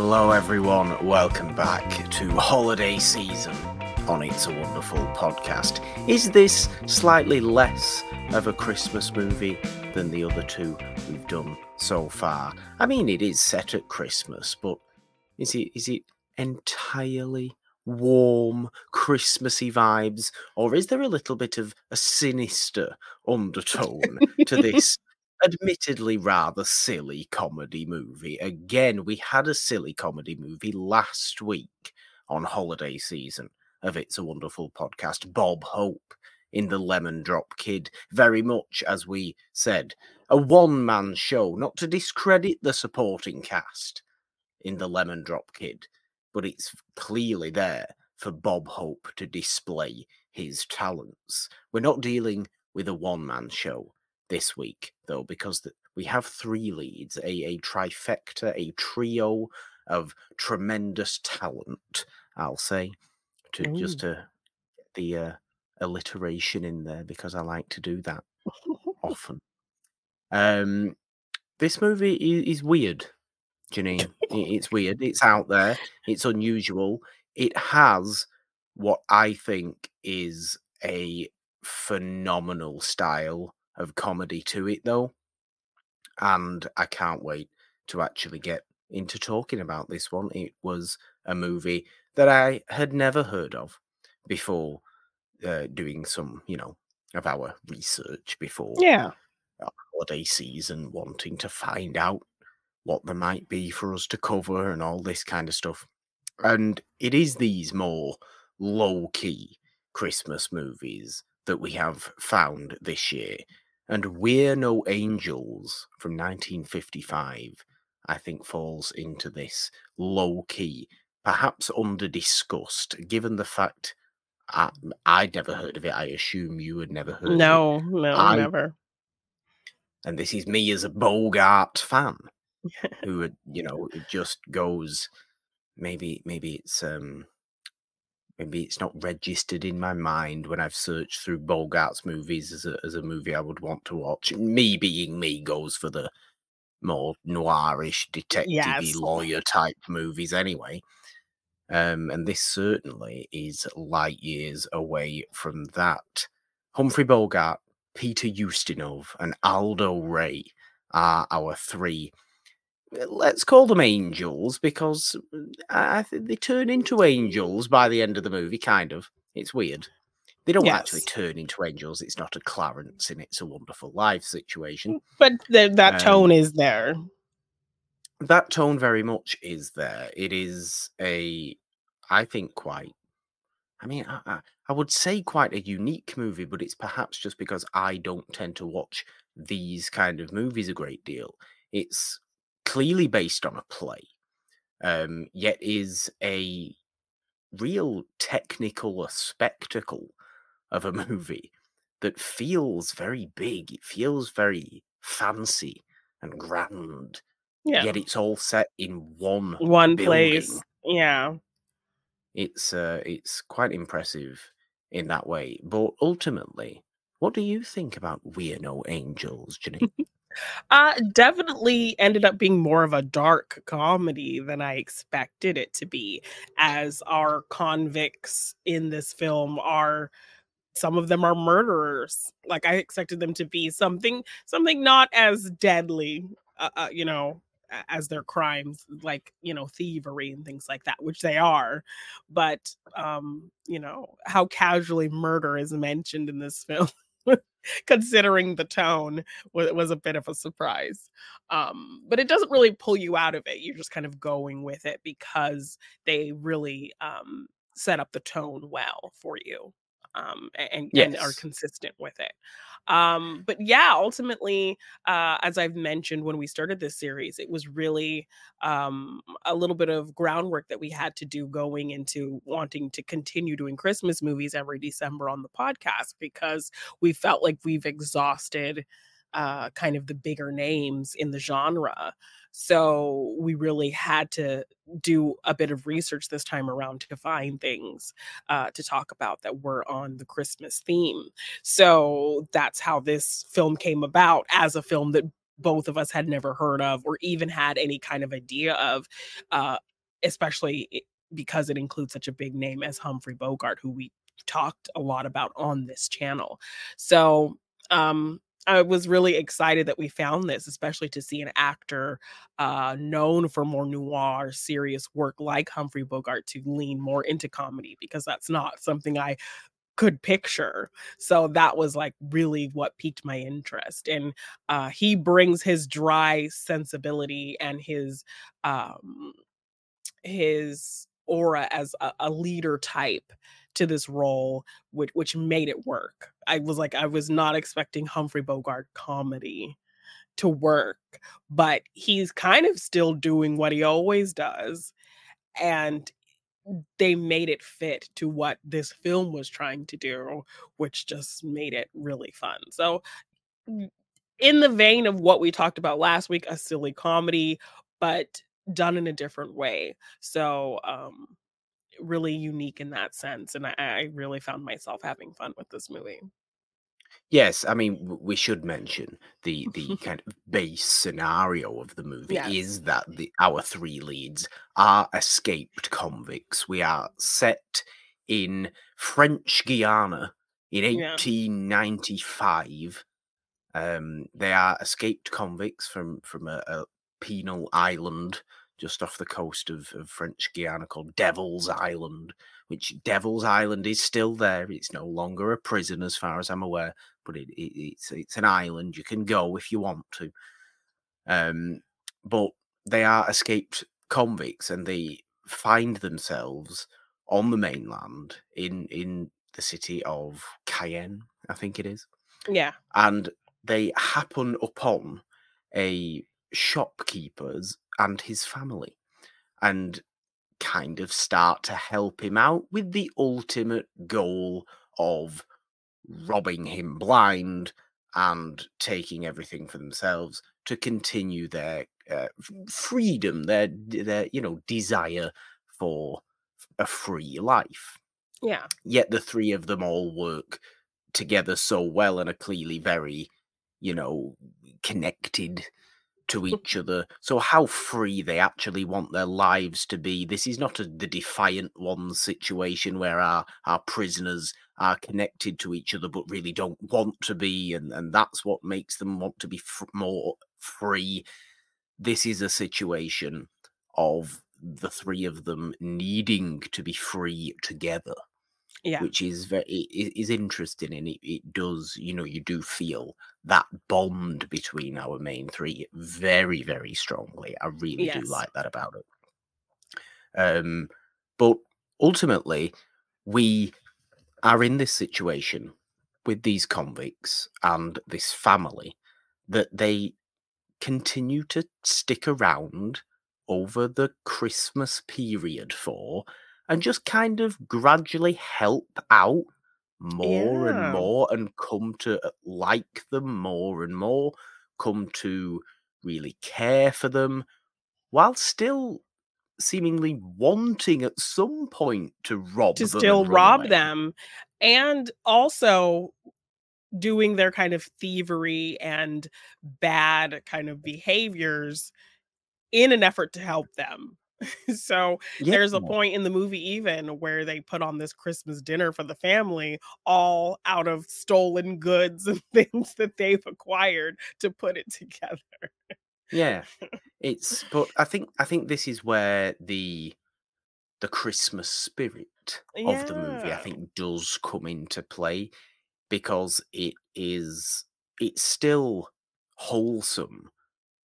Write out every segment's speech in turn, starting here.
Hello, everyone. Welcome back to holiday season on It's a Wonderful podcast. Is this slightly less of a Christmas movie than the other two we've done so far? I mean, it is set at Christmas, but is it is it entirely warm, Christmassy vibes, or is there a little bit of a sinister undertone to this admittedly rather silly comedy movie. Again, we had a silly comedy movie last week on holiday season of It's a Wonderful Podcast, Bob Hope in the Lemon Drop Kid. Very much as we said, a one man show, not to discredit the supporting cast in the Lemon Drop Kid, but it's clearly there for Bob Hope to display his talents. We're not dealing with a one man show this week, though, because the, we have three leads a, a trifecta, a trio of tremendous talent, I'll say, to Ooh. just to the uh, alliteration in there because I like to do that often. Um, this movie is, is weird, Jeannine. It's weird. It's out there. It's unusual. It has what I think is a phenomenal style of comedy to it, though. And I can't wait to actually get into talking about this one. It was a movie that I had never heard of before uh, doing some, you know, of our research before Yeah. holiday season, wanting to find out what there might be for us to cover and all this kind of stuff. And it is these more low key Christmas movies that we have found this year. And We're No Angels from 1955, I think, falls into this low key, perhaps under discussed, given the fact I, I'd never heard of it. I assume you had never heard of it. No, no, I- never. And this is me as a Bogart fan who, you know, it just goes. Maybe, maybe it's um, maybe it's not registered in my mind when I've searched through Bogart's movies as a as a movie I would want to watch. Me being me goes for the more noirish, detective Yes. lawyer type movies anyway. Um, and this certainly is light years away from that. Humphrey Bogart, Peter Ustinov, and Aldo Ray are our three. Let's call them angels because uh, I I think they turn into angels by the end of the movie. Kind of, it's weird. They don't actually turn into angels. It's not a Clarence and It's a Wonderful Life situation. But th- that Um, tone is there. that tone very much is there. It is a, I think, quite. I mean, I, I, I would say quite a unique movie, but it's perhaps just because I don't tend to watch these kind of movies a great deal. It's clearly based on a play, um, yet is a real technical spectacle of a movie that feels very big. It feels very fancy and grand Yeah. yet it's all set in one One building. place. Yeah. It's uh, it's quite impressive in that way. But ultimately, what do you think about We're No Angels, Jeannine? Uh definitely ended up being more of a dark comedy than I expected it to be, as our convicts in this film are some of them are murderers. Like I expected them to be something something not as deadly, uh, uh, you know, as their crimes, like you know, thievery and things like that, which they are. But um, you know, how casually murder is mentioned in this film. considering the tone was, was a bit of a surprise. Um but it doesn't really pull you out of it you're just kind of going with it because they really um set up the tone well for you um and, and are consistent with it um but yeah ultimately uh as i've mentioned when we started this series it was really um a little bit of groundwork that we had to do going into wanting to continue doing christmas movies every december on the podcast because we felt like we've exhausted uh, kind of the bigger names in the genre. So we really had to do a bit of research this time around to find things uh, to talk about that were on the Christmas theme. So that's how this film came about as a film that both of us had never heard of or even had any kind of idea of, uh, especially because it includes such a big name as Humphrey Bogart, who we talked a lot about on this channel. So, um, I was really excited that we found this, especially to see an actor uh, known for more noir, serious work like Humphrey Bogart to lean more into comedy because that's not something I could picture. So that was like really what piqued my interest. And uh, he brings his dry sensibility and his um, his aura as a, a leader type to this role, which which made it work. I was like, I was not expecting Humphrey Bogart comedy to work, but he's kind of still doing what he always does. And they made it fit to what this film was trying to do, which just made it really fun. So, in the vein of what we talked about last week, a silly comedy, but done in a different way. So, um, really unique in that sense. And I, I really found myself having fun with this movie. Yes, I mean we should mention the the kind of base scenario of the movie Yes. is that the our three leads are escaped convicts. We are set in French Guiana in Yeah. 1895. Um, they are escaped convicts from from a, a penal island just off the coast of, of French Guiana called Devil's Island, which Devil's Island is still there. It's no longer a prison, as far as I'm aware, but it, it, it's it's an island. You can go if you want to. Um, but they are escaped convicts, and they find themselves on the mainland in in the city of Cayenne, I think it is Yeah. and they happen upon a shopkeeper's and his family and kind of start to help him out with the ultimate goal of robbing him blind and taking everything for themselves to continue their uh, freedom their their you know desire for a free life Yeah. yet the three of them all work together so well and are clearly very, you know, connected to each other. So how free they actually want their lives to be. This is not a, the defiant ones situation where our, our prisoners are connected to each other but really don't want to be and, and that's what makes them want to be fr- more free. This is a situation of the three of them needing to be free together Yeah. which is very is interesting and it, it does you know you do feel that bond between our main three very very strongly. I really do like that about it. Um but ultimately we are in this situation with these convicts and this family that they continue to stick around over the christmas period for and just kind of gradually help out more and more and come to uh, like them more and more, come to really care for them, while still seemingly wanting at some point to rob To still rob away. them. And also doing their kind of thievery and bad kind of behaviors in an effort to help them. so there's a point in the movie even where they put on this Christmas dinner for the family all out of stolen goods and things that they've acquired to put it together. Yeah. It's but I think I think this is where the the Christmas spirit of the movie I think does come into play because it is it's still wholesome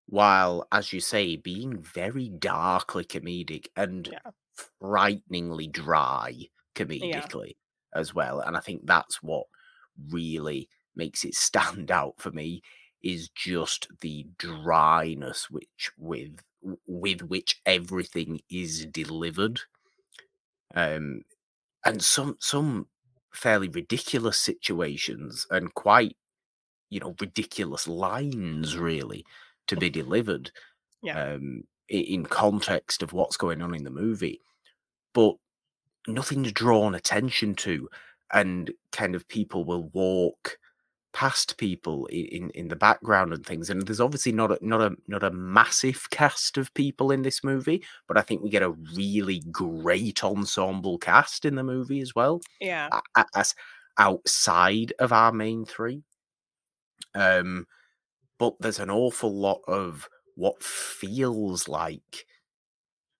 while as you say being very darkly comedic and Yeah. frighteningly dry comedically as well and I think that's what really makes it stand out for me is just the dryness which with with which everything is delivered um and some some fairly ridiculous situations and quite you know ridiculous lines really to be delivered Yeah. um in context of what's going on in the movie but nothing's drawn attention to and kind of people will walk past people in in the background and things and there's obviously not a not a not a massive cast of people in this movie but i think we get a really great ensemble cast in the movie as well Yeah. as outside of our main three um but there's an awful lot of what feels like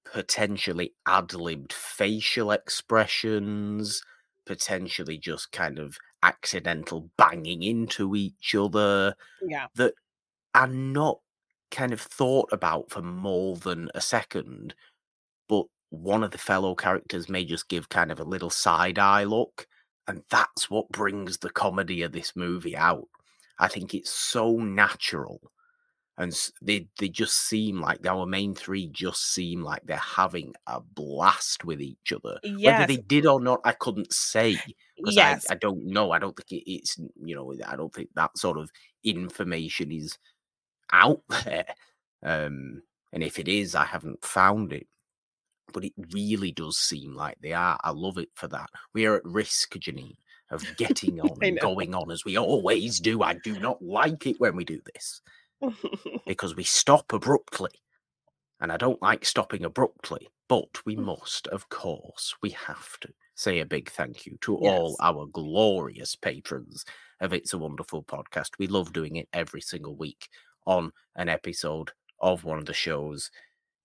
potentially ad-libbed facial expressions potentially just kind of accidental banging into each other Yeah. that are not kind of thought about for more than a second, but one of the fellow characters may just give kind of a little side eye look, and that's what brings the comedy of this movie out. I think it's so natural. And they they just seem like our main three just seem like they're having a blast with each other. Whether they did or not, I couldn't say Yes. I, I don't know. I don't think it, it's you know I don't think that sort of information is out there. Um, and if it is, I haven't found it. But it really does seem like they are. I love it for that. We are at risk, Jeannine, of getting on and going on as we always do. I do not like it when we do this because we stop abruptly. And I don't like stopping abruptly, but we mm. must, of course, we have to say a big thank you to all our glorious patrons of It's a Wonderful podcast. We love doing it every single week on an episode of one of the shows.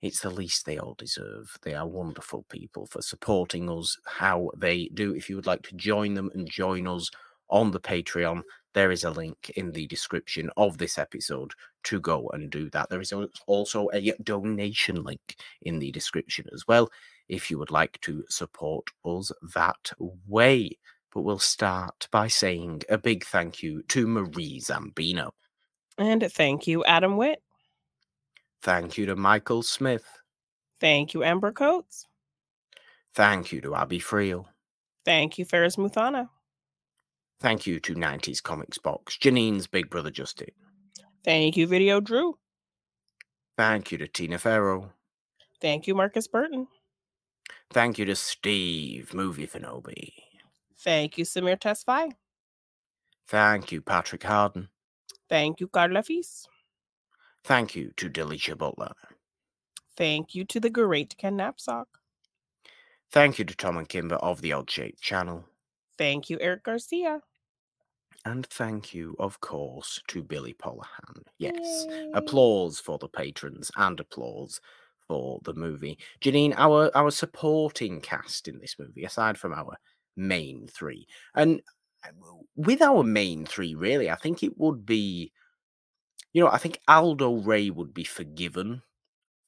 It's the least they all deserve. They are wonderful people for supporting us how they do. If you would like to join them and join us on the Patreon, there is a link in the description of this episode to go and do that. There is also a donation link in the description as well if you would like to support us that way. But we'll start by saying a big thank you to Marie Zambino. and thank you, Adam Witt. Thank you to Michael Smith. Thank you, Amber Coates. Thank you to Abby Friel. Thank you, Ferris Muthana. Thank you to 90s Comics Box, Jeannine's Big Brother Justin. Thank you, Video Drew. Thank you to Tina Farrow. Thank you, Marcus Burton. Thank you to Steve, Movie Fanobi. Thank you, Samir Tesfaye. Thank you, Patrick Harden. Thank you, Carla Fis. Thank you to Delisha Butler. Thank you to the great Ken Knapsack. Thank you to Tom and Kimber of the Odd Shape channel. Thank you, Eric Garcia. And thank you, of course, to Billy Polahan. Yes. Yay. Applause for the patrons and applause for the movie. Jeannine, our our supporting cast in this movie, aside from our main three, and uh, with our main three, really, I think it would be, you know, I think Aldo Ray would be forgiven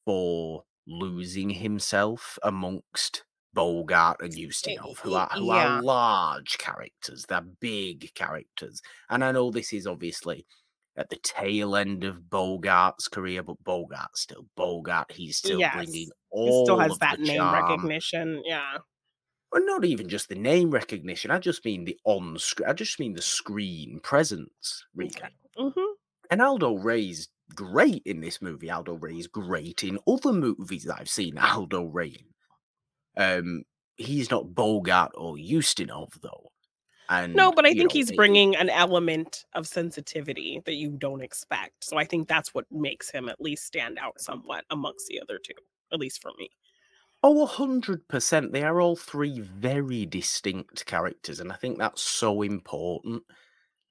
for losing himself amongst Bogart and Ustinov, who are who yeah. are large characters. They're big characters, and I know this is obviously at the tail end of Bogart's career, but Bogart's still Bogart. He's still Yes. bringing He all still has of that name charm. recognition. Yeah. Well, not even just the name recognition. I just mean the on screen. I just mean the screen presence, really. Okay. Mm-hmm. And Aldo Ray's great in this movie. Aldo Ray's great in other movies that I've seen Aldo Ray. Um, he's not Bogart or Ustinov though. And No, but I think know, he's bringing an element of sensitivity that you don't expect. So I think that's what makes him at least stand out somewhat amongst the other two, at least for me. Oh, a hundred percent. They are all three very distinct characters, and I think that's so important.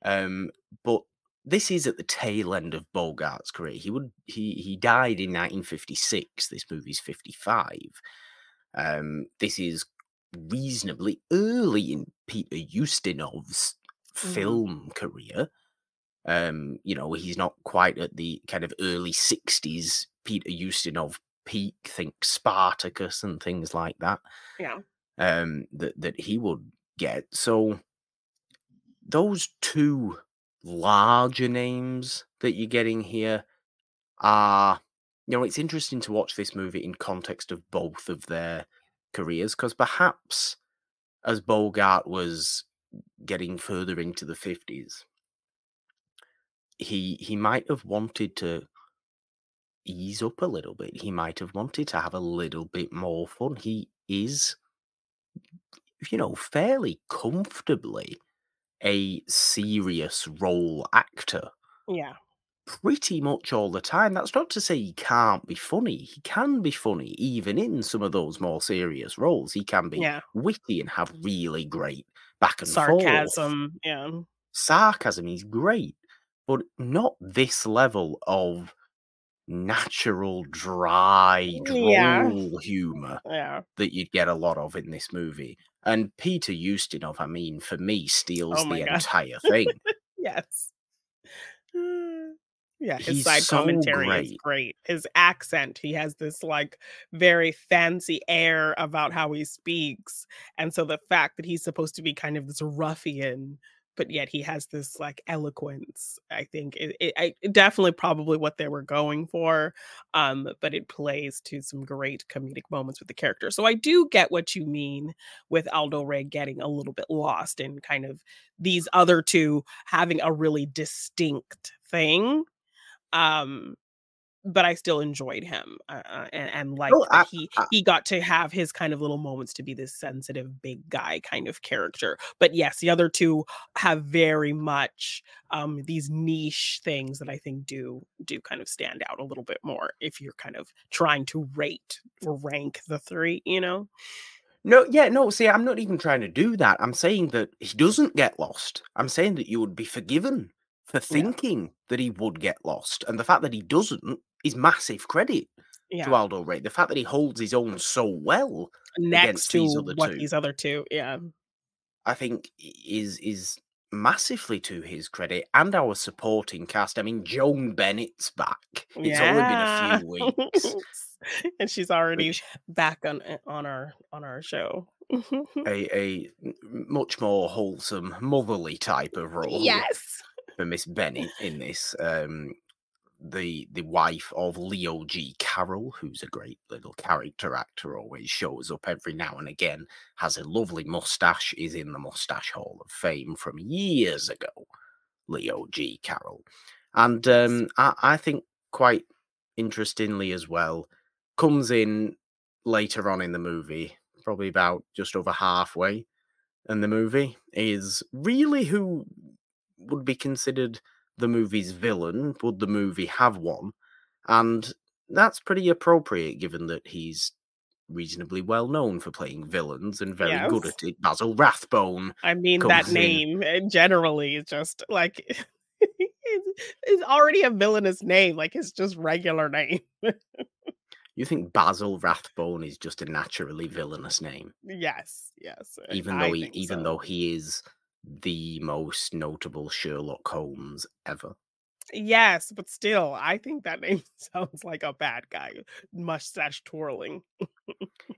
Um, but this is at the tail end of Bogart's career. He would he he died in 1956. This movie's 55. Um, this is reasonably early in Peter Ustinov's Mhm. film career. Um, you know, he's not quite at the kind of early 60s Peter Ustinov peak, think Spartacus and things like that. Yeah. Um, that that he would get. So those two larger names that you're getting here are you know, it's interesting to watch this movie in context of both of their careers because perhaps as Bogart was getting further into the 50s, he he might have wanted to ease up a little bit. He might have wanted to have a little bit more fun. He is, you know, fairly comfortably a serious role actor Yeah. pretty much all the time. That's not to say he can't be funny. He can be funny even in some of those more serious roles. He can be Yeah. witty and have really great back and forth Sarcasm. Yeah. sarcasm. He's great, but not this level of natural, dry, Yeah. droll humor Yeah. that you'd get a lot of in this movie. And Peter Ustinov, I mean, for me, steals Oh the God. entire thing. Yes. Yeah, his He's side so commentary is great. great. His accent, he has this like very fancy air about how he speaks. And so the fact that he's supposed to be kind of this ruffian, but yet he has this like eloquence, I think it, it, I, definitely probably what they were going for. Um, but it plays to some great comedic moments with the character. So I do get what you mean with Aldo Ray getting a little bit lost in kind of these other two having a really distinct thing um but i still enjoyed him uh, uh, and, and like Oh, he I- he got to have his kind of little moments to be this sensitive big guy kind of character but yes the other two have very much um these niche things that i think do do kind of stand out a little bit more if you're kind of trying to rate or rank the three you know No, yeah, no, see, I'm not even trying to do that. I'm saying that he doesn't get lost. I'm saying that you would be forgiven for thinking that he would get lost. And the fact that he doesn't is massive credit to Aldo Ray. The fact that he holds his own so well, next against to these other what two. these other two yeah I think is is massively to his credit and our supporting cast. I mean, Joan Bennett's back. It's only been a few weeks. and she's already which back on eh, on our on our show. A much more wholesome, motherly type of role. yes. for Miss Bennett in this. Um, the the wife of Leo G. Carroll, who's a great little character actor, always shows up every now and again. Has a lovely mustache. Is in the Mustache Hall of Fame from years ago. Leo G. Carroll, and um, I, I think quite interestingly as well, comes in later on in the movie, probably about just over halfway in the movie, is really who would be considered the movie's villain? Would the movie have one? And that's pretty appropriate given that he's reasonably well known for playing villains and very good at it. Basil Rathbone. I mean that name eh, generally is just like it's, it's already a villainous name, like it's just regular name. You think Basil Rathbone is just a naturally villainous name, yes, yes. eh, even I though he even so. though he is the most notable Sherlock Holmes ever. Yes, but still, I think that name sounds like a bad guy. Mustache twirling.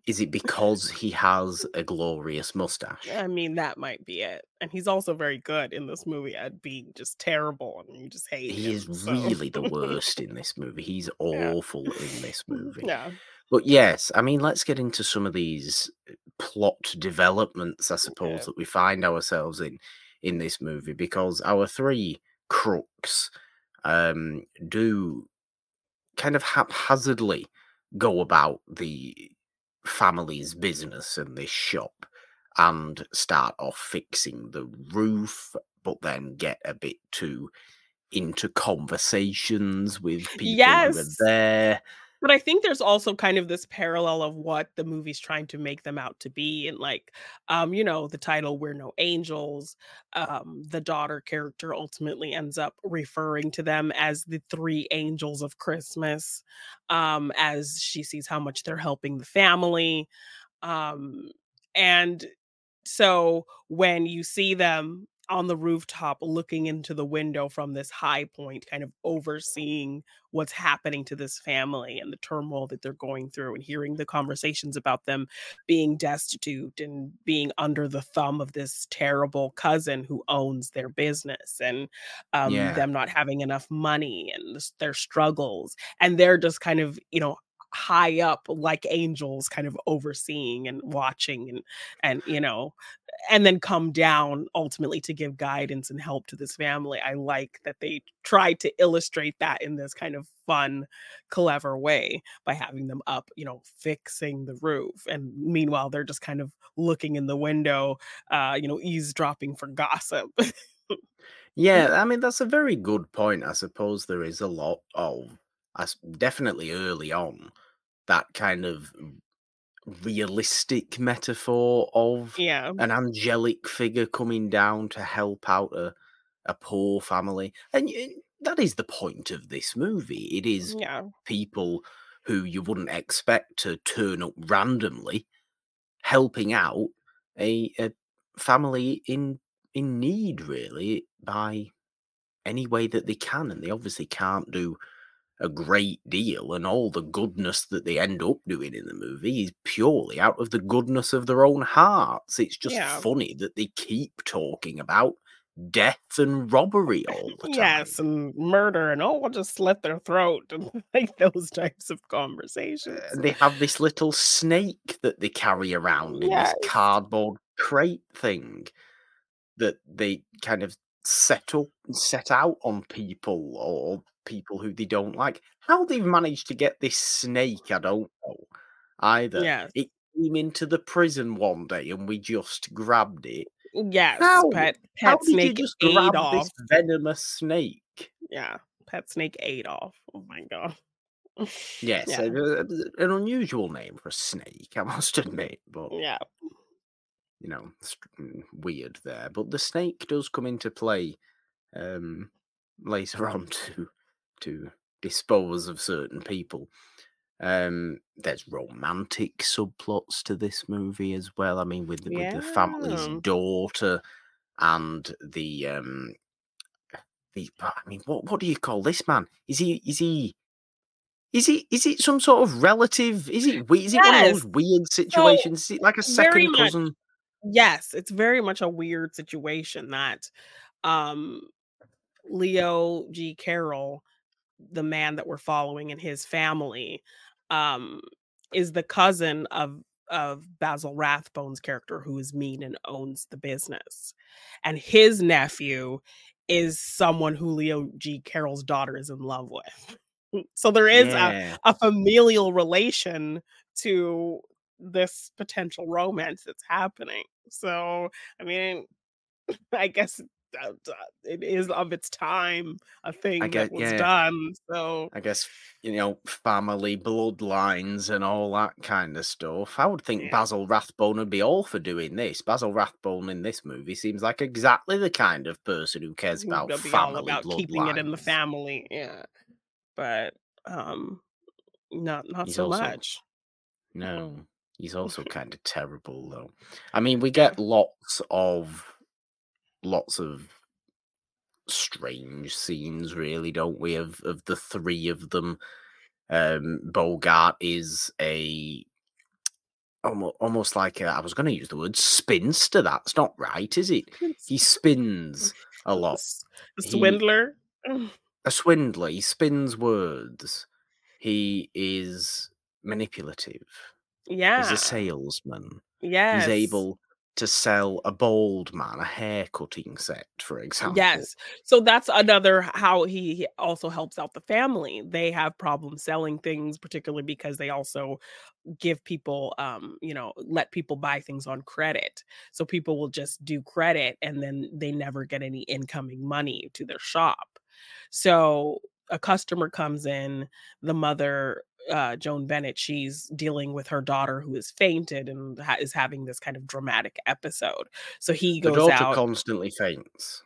Is it because he has a glorious mustache? I mean, that might be it. And he's also very good in this movie at being just terrible and you just hate He him. is so- really the worst in this movie. He's Yeah. awful in this movie. yeah. But yes, I mean, let's get into some of these uh, plot developments, I suppose, Yeah. that we find ourselves in in this movie, because our three crooks um, do kind of haphazardly go about the family's business and this shop and start off fixing the roof, but then get a bit too into conversations with people who are there. But I think there's also kind of this parallel of what the movie's trying to make them out to be. And like, um, you know, the title We're No Angels, um, the daughter character ultimately ends up referring to them as the three angels of Christmas, um, as she sees how much they're helping the family. Um, and so when you see them on the rooftop looking into the window from this high point, kind of overseeing what's happening to this family and the turmoil that they're going through, and hearing the conversations about them being destitute and being under the thumb of this terrible cousin who owns their business, and um, Yeah. them not having enough money and their struggles. And they're just kind of, you know, high up like angels kind of overseeing and watching and and you know and then come down ultimately to give guidance and help to this family. I like that they tried to illustrate that in this kind of fun clever way by having them up you know fixing the roof. And meanwhile they're just kind of looking in the window uh you know eavesdropping for gossip. Yeah i mean that's a very good point i suppose there is a lot of definitely early on that kind of realistic metaphor of yeah. an angelic figure coming down to help out a, a poor family and that is the point of this movie. It is yeah. people who you wouldn't expect to turn up randomly helping out a, a family in in need really by any way that they can and they obviously can't do a great deal, and all the goodness that they end up doing in the movie is purely out of the goodness of their own hearts. It's just Yeah. funny that they keep talking about death and robbery all the time. yes and murder and oh we'll just slit their throat and like those types of conversations And they have this little snake that they carry around in Yes. this cardboard crate thing that they kind of set up and set out on people or people who they don't like. How they've managed to get this snake, I don't know either. yes It came into the prison one day and we just grabbed it. yes How? pet How pet did snake you just ate grab off this venomous snake? yeah pet snake ate off oh my god Yes, yeah uh, an unusual name for a snake, I must admit, but yeah you know, mm, weird there. But the snake does come into play um, later on to to dispose of certain people. Um, there's romantic subplots to this movie as well. I mean, with the- with the family's daughter and the um, the I mean, what what do you call this man? Is he is he? Is he? Is it some sort of relative? Is it? Is it one of those weird situations? Is it like a second much cousin? yes it's very much a weird situation that um leo g carroll the man that we're following and his family um is the cousin of of Basil Rathbone's character who is mean and owns the business. And his nephew is someone who Leo G. Carroll's daughter is in love with. So there is a, Yeah. a familial relation to this potential romance that's happening. So, I mean, I guess it is of its time a thing get- that was yeah. done. So, I guess you know family bloodlines and all that kind of stuff. I would think Yeah. Basil Rathbone would be all for doing this. Basil Rathbone in this movie seems like exactly the kind of person who cares about family about keeping it in the family. Yeah. But um not not He's so also- much. No, he's also kind of terrible though. I mean, we get lots of lots of strange scenes, really, don't we? Of of the three of them. Um, Bogart is a almost almost like a, I was going to use the word spinster. That's not right, is it? He spins a lot. S- The He- swindler. A swindler. He spins words. He is manipulative. Yeah. He's a salesman. Yeah. He's able to sell a bald man a hair cutting set, for example. Yes. So that's another how he also helps out the family. They have problems selling things, particularly because they also give people um, you know, let people buy things on credit. So people will just do credit and then they never get any incoming money to their shop. So a customer comes in, the mother uh, Joan Bennett, she's dealing with her daughter who has fainted and ha- is having this kind of dramatic episode. So he goes The daughter out. constantly faints.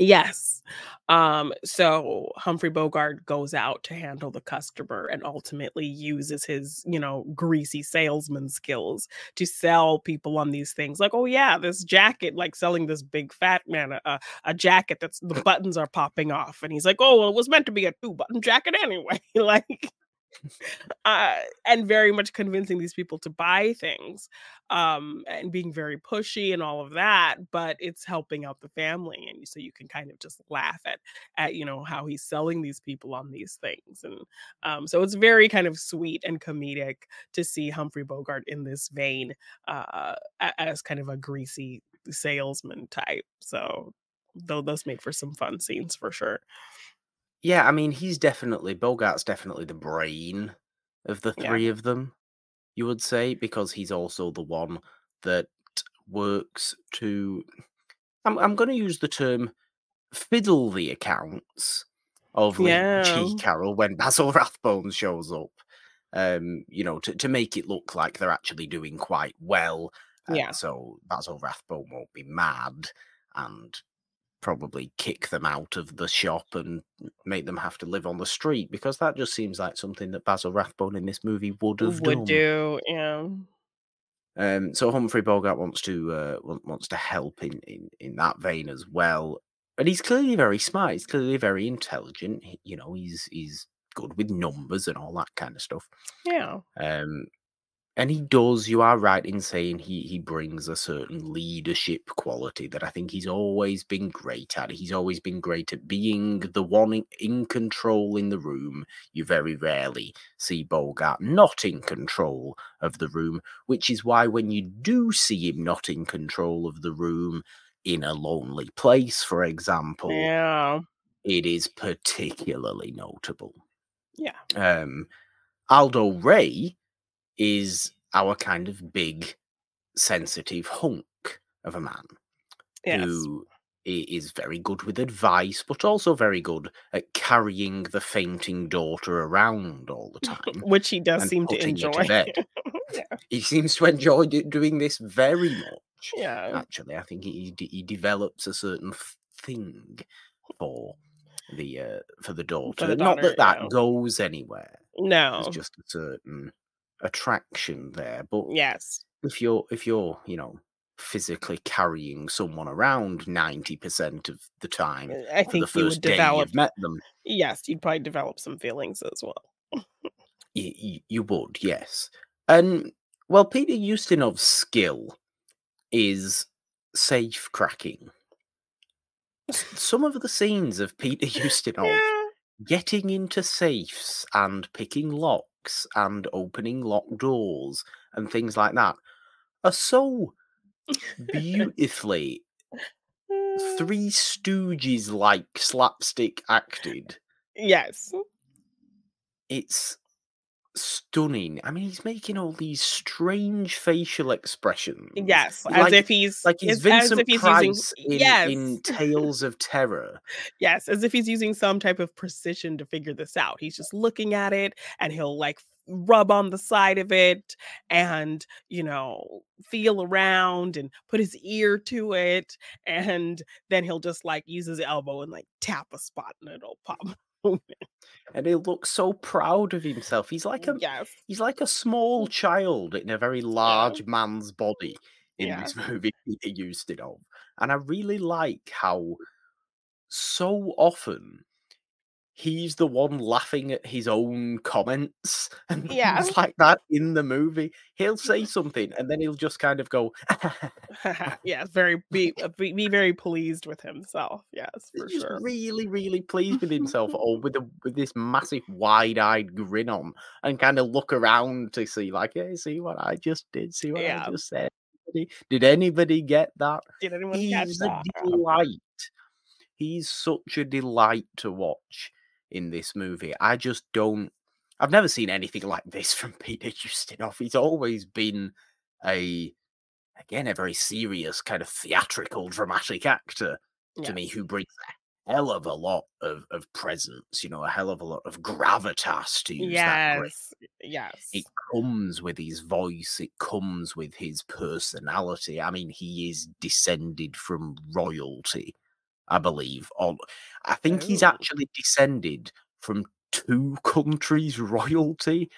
Yes. Um, so Humphrey Bogart goes out to handle the customer and ultimately uses his, you know, greasy salesman skills to sell people on these things. Like, oh yeah, this jacket, like selling this big fat man a, a, a jacket that's the buttons are popping off. And he's like, Oh, well, it was meant to be a two-button jacket anyway. like uh, and very much convincing these people to buy things um, and being very pushy and all of that but it's helping out the family and so you can kind of just laugh at at you know how he's selling these people on these things and um, so it's very kind of sweet and comedic to see humphrey bogart in this vein uh, as kind of a greasy salesman type so though those made for some fun scenes for sure yeah, I mean, he's definitely Bogart's definitely the brain of the yeah three of them, you would say, because he's also the one that works to. I'm I'm going to use the term fiddle the accounts of Lee yeah G. Carroll when Basil Rathbone shows up. Um, you know, to, to make it look like they're actually doing quite well. Uh, yeah so Basil Rathbone won't be mad and probably kick them out of the shop and make them have to live on the street because that just seems like something that Basil Rathbone in this movie would have would done. do yeah Um, so Humphrey Bogart wants to uh, wants to help in, in in that vein as well, and he's clearly very smart. He's clearly very intelligent. he- You know, he's he's good with numbers and all that kind of stuff. yeah Um, and he does. You are right in saying he he brings a certain leadership quality that I think he's always been great at. He's always been great at being the one in, in control in the room. You very rarely see Bogart not in control of the room, which is why when you do see him not in control of the room in a lonely place, for example, yeah it is particularly notable. yeah Um, Aldo Ray is our kind of big, sensitive hunk of a man yes who is very good with advice, but also very good at carrying the fainting daughter around all the time which he does seem to enjoy to yeah He seems to enjoy do- doing this very much. yeah Actually, I think he he he develops a certain thing for the uh, for the daughter. the Not that that yeah. goes anywhere. No just a certain attraction there. But yes. if you're if you're you know physically carrying someone around 90% of the time uh, i for the think you would first day develop you've met them yes you'd probably develop some feelings as well. You, you would yes. And well peter ustinov's skill is safe cracking some of the scenes of peter ustinov yeah. getting into safes and picking locks and opening locked doors and things like that are so beautifully mm. Three Stooges like slapstick acted. yes It's stunning. I mean, he's making all these strange facial expressions. yes as if he's like he's Vincent if he's Price using in, yes in Tales of Terror. Yes, as if he's using some type of precision to figure this out. He's just looking at it and he'll like rub on the side of it and, you know, feel around and put his ear to it. And then he'll just like use his elbow and like tap a spot and it'll pop. And he looks so proud of himself. He's like a mm, yes. he's like a small mm. child in a very large man's body in Yeah. this movie Peter Ustinov. And I really like how so often he's the one laughing at his own comments and Yeah. things like that in the movie. He'll say something and then he'll just kind of go yes, very be, uh, be be very pleased with himself. Yes, for just sure. really, really pleased with himself, or with a, with this massive wide-eyed grin on, and kind of look around to see, like, hey, see what I just did, see what Yeah. I just said. Did anybody get that? Did anyone catch He's a delight. He's such a delight to watch in this movie. I just don't. I've never seen anything like this from Peter Ustinov. He's always been a, again, a very serious kind of theatrical, dramatic actor to me who brings a hell of a lot of, of presence, you know, a hell of a lot of gravitas to use that. Yes. Yes. It comes with his voice, it comes with his personality. I mean, he is descended from royalty, I believe. On I think he's Oh. actually descended from two countries' royalty.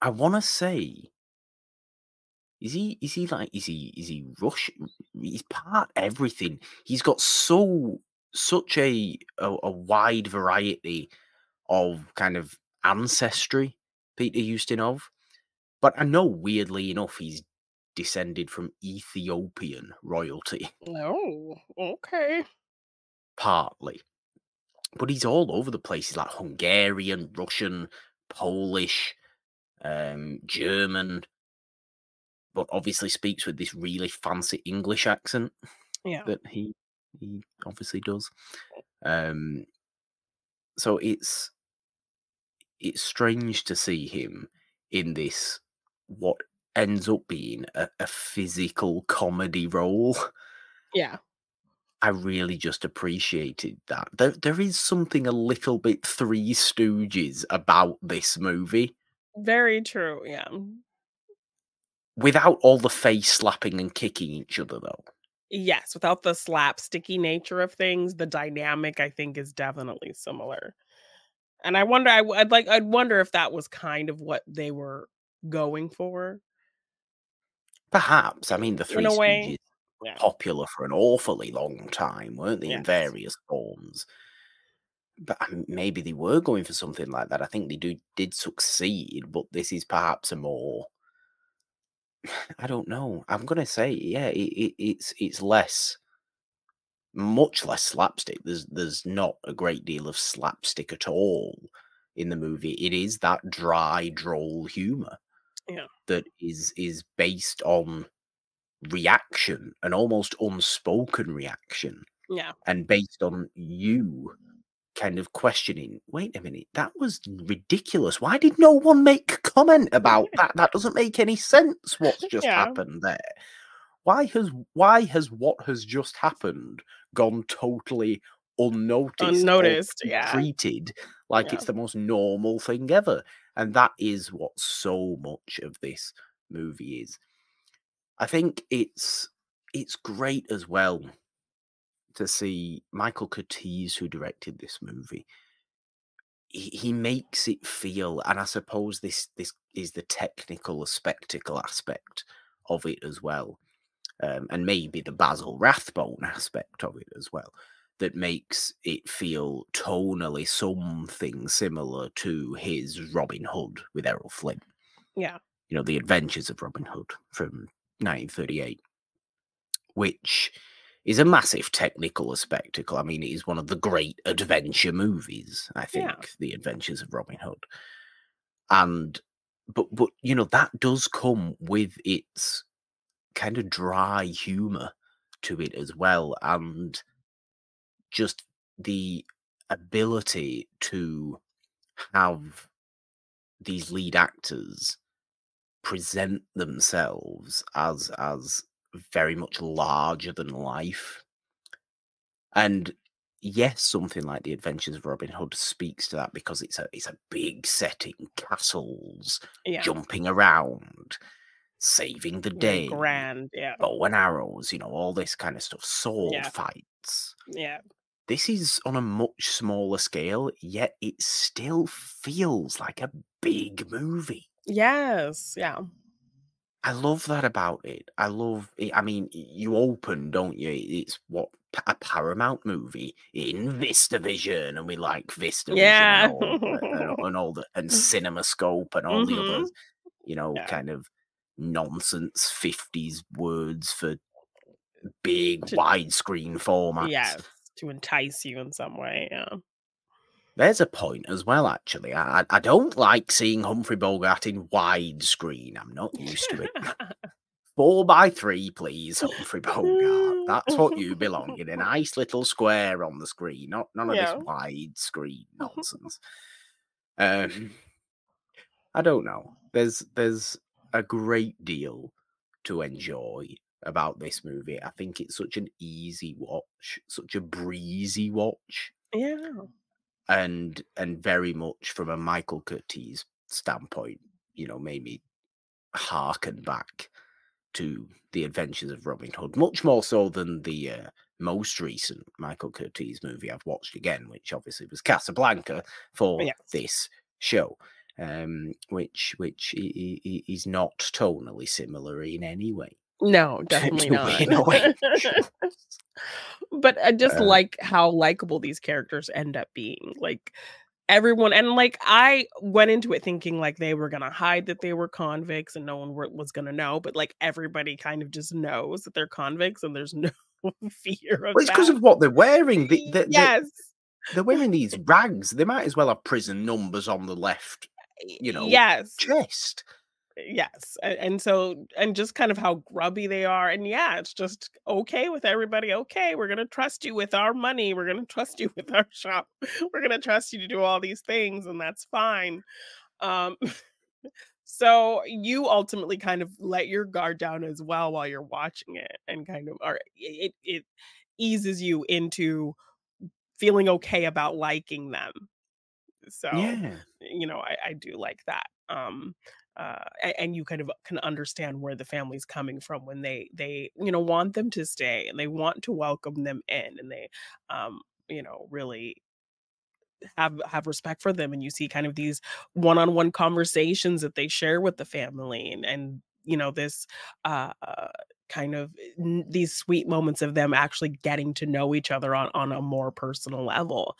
I wanna say Is he? Is he like? Is he? Is he Russian? He's part everything. He's got so such a a, a wide variety of kind of ancestry, Peter Ustinov. But I know, weirdly enough, he's descended from Ethiopian royalty. Oh, okay. Partly. But he's all over the place. He's like Hungarian, Russian, Polish, um, German, but obviously speaks with this really fancy English accent. Yeah. That he he obviously does. Um so it's it's strange to see him in this what ends up being a, a physical comedy role. Yeah. I really just appreciated that. There, there is something a little bit Three Stooges about this movie. Very true. Yeah. Without all the face slapping and kicking each other, though. Yes, without the slapsticky nature of things, the dynamic I think is definitely similar. And I wonder, I, would like, I'd wonder if that was kind of what they were going for. Perhaps. I mean, the Three Stooges were yeah. popular for an awfully long time, weren't they? In various forms. But um, maybe they were going for something like that. I think they do did succeed, but this is perhaps a more. I don't know. I'm gonna say, yeah, it, it, it's it's less, much less slapstick. There's there's not a great deal of slapstick at all in the movie. It is that dry, droll humor Yeah. that is is based on reaction, an almost unspoken reaction, Yeah. and based on you kind of questioning. Wait a minute, that was ridiculous. Why did no one make comment about that? That doesn't make any sense. What's just Yeah. happened there? Why has why has what has just happened gone totally unnoticed, Unnoticed. Yeah. treated like Yeah. it's the most normal thing ever? And that is what so much of this movie is. I think it's it's great as well to see Michael Curtiz, who directed this movie. He, he makes it feel, and I suppose this this is the technical spectacle aspect of it as well, um, and maybe the Basil Rathbone aspect of it as well, that makes it feel tonally something similar to his Robin Hood with Errol Flynn Yeah. you know, The Adventures of Robin Hood from 1938, which is a massive technical spectacle. I mean, it is one of the great adventure movies, I think, Yeah. The Adventures of Robin Hood. And but but you know, that does come with its kind of dry humor to it as well and just the ability to have these lead actors present themselves as as very much larger than life and yes something like the adventures of robin hood speaks to that because it's a it's a big setting castles Yeah. jumping around saving the day grand. Yeah. bow and arrows you know all this kind of stuff sword Yeah. fights Yeah. This is on a much smaller scale yet it still feels like a big movie Yes. Yeah. I love that about it. I love it. I mean, you open, don't you? It's what a Paramount movie in VistaVision, and we like VistaVision Yeah. and, all, the- and, all the and CinemaScope and all the Mhm. others, you know, Yeah. kind of nonsense fifties words for big To- widescreen formats. Yes. To entice you in some way. Yeah. There's a point as well, actually. I, I- don't like seeing Humphrey Bogart in widescreen. I'm not used to it. Four by three, please, Humphrey Bogart. That's what you belong in a nice little square on the screen, not none of Yeah. this widescreen nonsense. um, I don't know. There's there's a great deal to enjoy about this movie. I think it's such an easy watch, such a breezy watch yeah. and and very much from a Michael Curtiz standpoint, you know, made me harken back to the Adventures of Robin Hood, much more so than the uh, most recent Michael Curtiz movie I've watched again, which obviously was Casablanca for Yes. this show, um, which which is not tonally similar in any way. No, definitely not. In a way. but I just Uh, like how likable these characters end up being. Like everyone and like i went into it thinking like they were gonna hide that they were convicts and no one were, was gonna know but like everybody kind of just knows that they're convicts and there's no fear of Well, it's because of what they're wearing. They, they, yes they, are wearing these rags. They might as well have prison numbers on the left you know, yes chest. Yes and, and so and just kind of how grubby they are and yeah it's just okay with everybody okay we're gonna trust you with our money we're gonna trust you with our shop we're gonna trust you to do all these things and that's fine um so you ultimately kind of let your guard down as well while you're watching it and kind of are it it eases you into feeling okay about liking them so Yeah. you know i, I do like that um uh and you kind of can understand where the family's coming from when they they you know want them to stay and they want to welcome them in and they um you know really have have respect for them and you see kind of these one-on-one conversations that they share with the family and and you know this uh uh, kind of n- these sweet moments of them actually getting to know each other on on a more personal level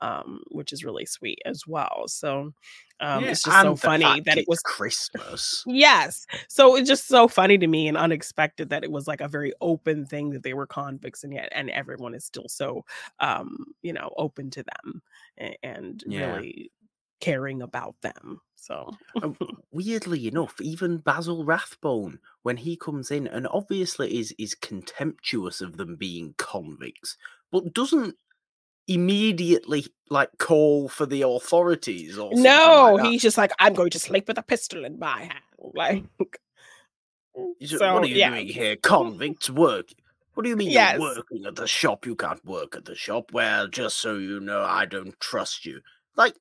um which is really sweet as well so um Yeah, it's just so funny that it was Christmas. Yes. So it's just so funny to me and unexpected that it was like a very open thing that they were convicts and yet and everyone is still so um, you know, open to them and, and Yeah. really caring about them. So weirdly enough, even Basil Rathbone, when he comes in, and obviously is is contemptuous of them being convicts, but doesn't immediately like call for the authorities or no, like he's just like, I'm going to sleep with a pistol in my hand. Like so what are you yeah. doing here? Convicts work. What do you mean Yes. you're working at the shop? You can't work at the shop. Well, just so you know, I don't trust you. Like,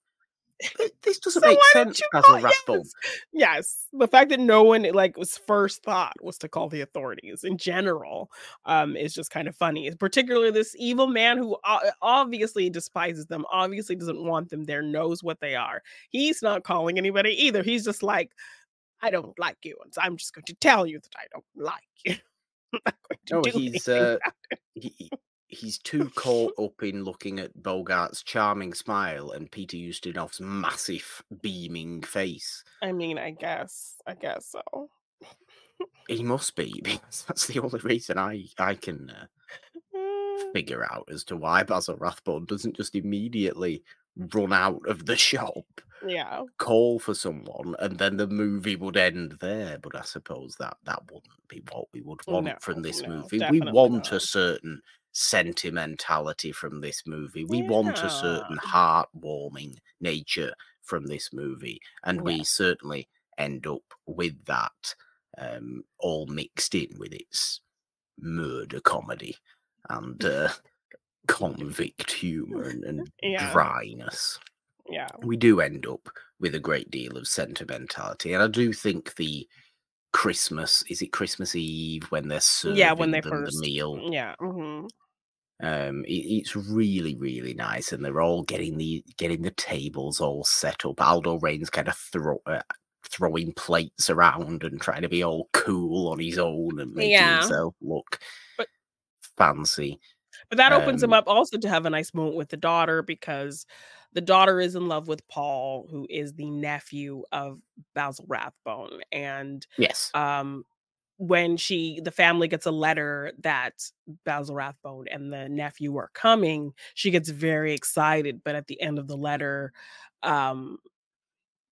this doesn't So make sense, you Basil call- yes, yes. The fact that no one like was first thought was to call the authorities in general um is just kind of funny. Particularly this evil man who obviously despises them, obviously doesn't want them there, knows what they are. He's not calling anybody either. He's just like, I don't like you, and so I'm just going to tell you that I don't like you. I'm not going to No, do he's uh, about it. he, he- he's too caught up in looking at Bogart's charming smile and Peter Ustinov's massive beaming face. I mean, I guess, I guess so. He must be because that's the only reason I I can uh, Mm, figure out as to why Basil Rathbone doesn't just immediately run out of the shop, yeah, call for someone, and then the movie would end there. But I suppose that that wouldn't be what we would want No, from this no, movie. We want a certain sentimentality from this movie. We want a certain heartwarming nature from this movie, and we certainly end up with that um, all mixed in with its murder comedy and uh, convict humor and, and Yeah. dryness. Yeah. We do end up with a great deal of sentimentality, and I do think the Christmas is it Christmas Eve when they're serving Yeah, when they them first- the meal. Yeah. mhm. Um, it, it's really really nice, and they're all getting the getting the tables all set up. Aldo Ray's kind of throw. Uh, throwing plates around and trying to be all cool on his own and making Yeah. himself look But- fancy. But that opens him Um, up also to have a nice moment with the daughter because the daughter is in love with Paul, who is the nephew of Basil Rathbone. And Yes. um when she the family gets a letter that Basil Rathbone and the nephew are coming, she gets very excited. But at the end of the letter, um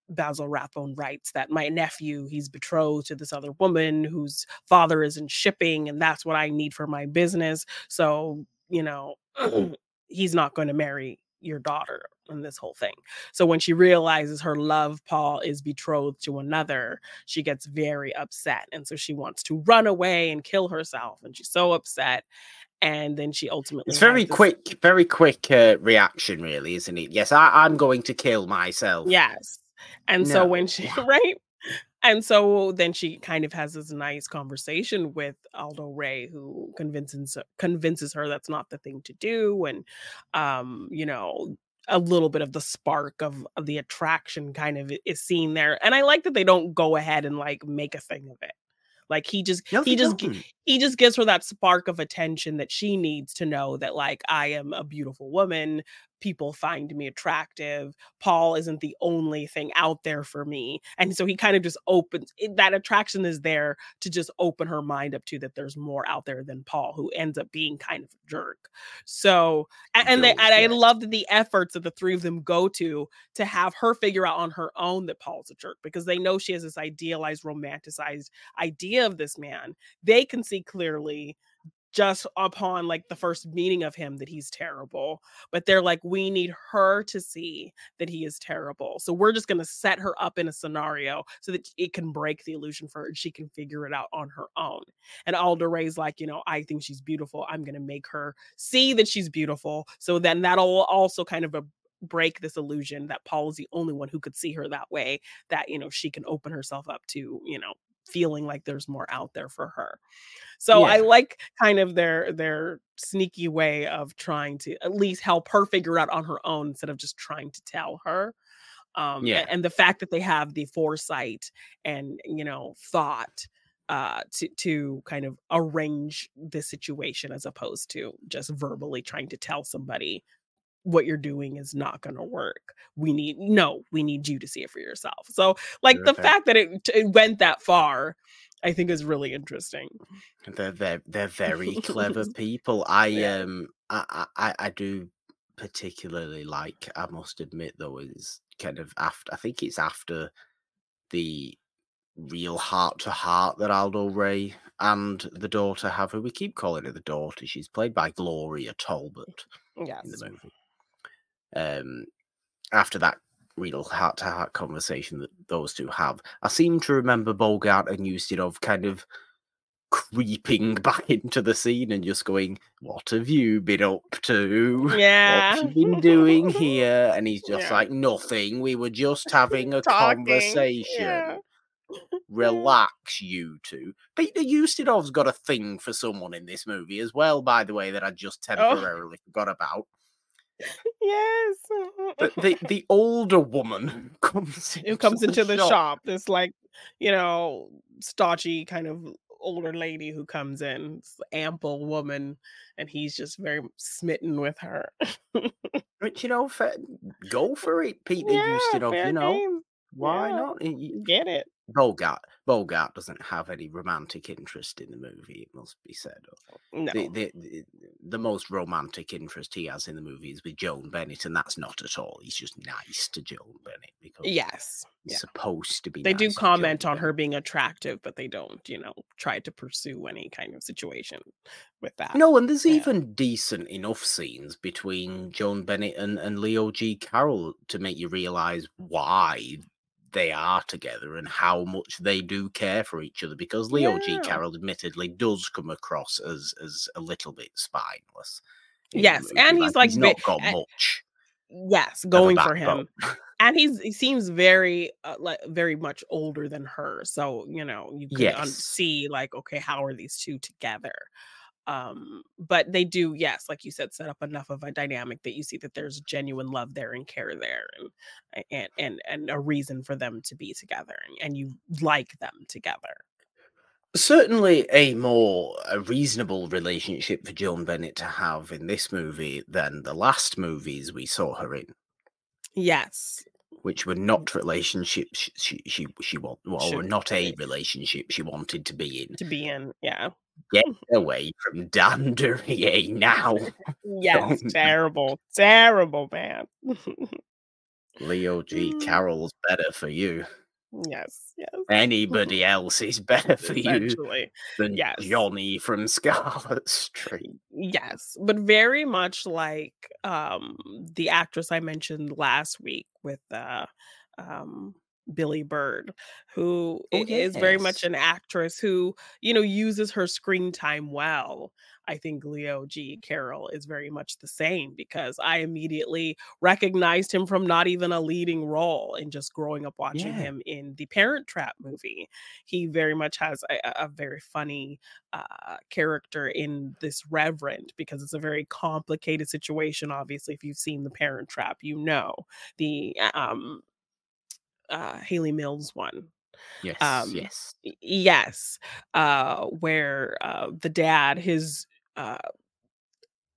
Basil Rathbone writes that my nephew, he's betrothed to this other woman whose father is in shipping, and that's what I need for my business. So, you know, he's not going to marry your daughter in this whole thing. So when she realizes her love, Paul, is betrothed to another, she gets very upset. And so she wants to run away and kill herself. And she's so upset. And then she ultimately It's very this- quick, very quick uh, reaction, really, isn't it? Yes, I, I'm going to kill myself. Yes. And so when she right? And so then she kind of has this nice conversation with Aldo Ray, who convinces convinces her that's not the thing to do, and um, you know, a little bit of the spark of, of the attraction kind of is seen there. And I like that they don't go ahead and like make a thing of it. Like he just No, he just don't. he just gives her that spark of attention that she needs to know that like I am a beautiful woman. People find me attractive. Paul isn't the only thing out there for me. And so he kind of just opens that attraction is there to just open her mind up to that there's more out there than Paul, who ends up being kind of a jerk. So, and, and, they, and I love that the efforts that the three of them go to to have her figure out on her own that Paul's a jerk because they know she has this idealized, romanticized idea of this man. They can see clearly just upon like the first meeting of him that he's terrible but they're like we need her to see that he is terrible. So we're just going to set her up in a scenario so that it can break the illusion for her and she can figure it out on her own. And Aldo Ray's like you know i think she's beautiful. I'm going to make her see that she's beautiful. So then that'll also kind of a break this illusion that Paul is the only one who could see her that way, that, you know, she can open herself up to, you know, feeling like there's more out there for her. So yeah. I like kind of their their sneaky way of trying to at least help her figure out on her own instead of just trying to tell her. Um, yeah. and the fact that they have the foresight and you know thought uh to to kind of arrange the situation as opposed to just verbally trying to tell somebody what you're doing is not going to work. We need no, we need you to see it for yourself. So like the fact that it, it, went that far, I think is really interesting. They're they're, they're very clever people. I yeah. um I, I I do particularly like. I must admit though is kind of after. I think it's after the real heart to heart that Aldo Ray and the daughter have. who We keep calling her the daughter. She's played by Gloria Talbott yes. in the movie um, after that real heart to heart conversation that those two have. I seem to remember Bogart and Ustinov kind of creeping back into the scene and just going, What have you been up to? Yeah. What have you been doing here? And he's just yeah. like, Nothing. We were just having a conversation. Yeah. Relax, you two. Peter Ustinov's got a thing for someone in this movie as well, by the way, that I just oh. temporarily oh. forgot about yes. the, the the older woman comes who comes into the, shop. shop. This like you know stodgy kind of older lady who comes in, ample woman, and he's just very smitten with her. but you know, go for it, Peter yeah, Ustinov. You know, game. why yeah. not? You, Get it. Bogart Bogart doesn't have any romantic interest in the movie. It must be said. No. The, the, the, most romantic interest he has in the movie is with Joan Bennett, and that's not at all. He's just nice to Joan Bennett because yes, he's yeah. supposed to be. They nice do comment on her being attractive, but they don't, you know, try to pursue any kind of situation with that. No, and there's yeah. even decent enough scenes between Joan Bennett and, and Leo G. Carroll to make you realize why they are together and how much they do care for each other because Leo yeah. G. Carroll admittedly does come across as as a little bit spineless. Yes, and he's like, he's not got much. Yes, going for him. and he's he seems very uh, like very much older than her so you know you can yes. un- see like okay how are these two together um but they do yes like you said set up enough of a dynamic that you see that there's genuine love there and care there and and and, and a reason for them to be together and, and you like them together. Certainly a more a reasonable relationship for joan bennett to have in this movie than the last movies we saw her in. Yes which were not relationships she she she, she well, not a relationship she wanted to be in to be in yeah Get away from Dan Duryea now. yes, terrible, terrible man. Leo G. Mm. Carroll's better for you. Yes, yes. Anybody else is better for you than yes. Johnny from Scarlet Street. Yes, but very much like um the actress I mentioned last week with uh um Billie Bird, who oh, yes. is very much an actress who, you know, uses her screen time well. I think Leo G. Carroll is very much the same because I immediately recognized him from not even a leading role and just growing up watching yeah. him in the Parent Trap movie. He very much has a, a very funny uh, character in this Reverend because it's a very complicated situation. Obviously, if you've seen the Parent Trap, you know the um uh, Hayley Mills one. Yes, um, yes, yes. Uh, where uh, the dad, his uh,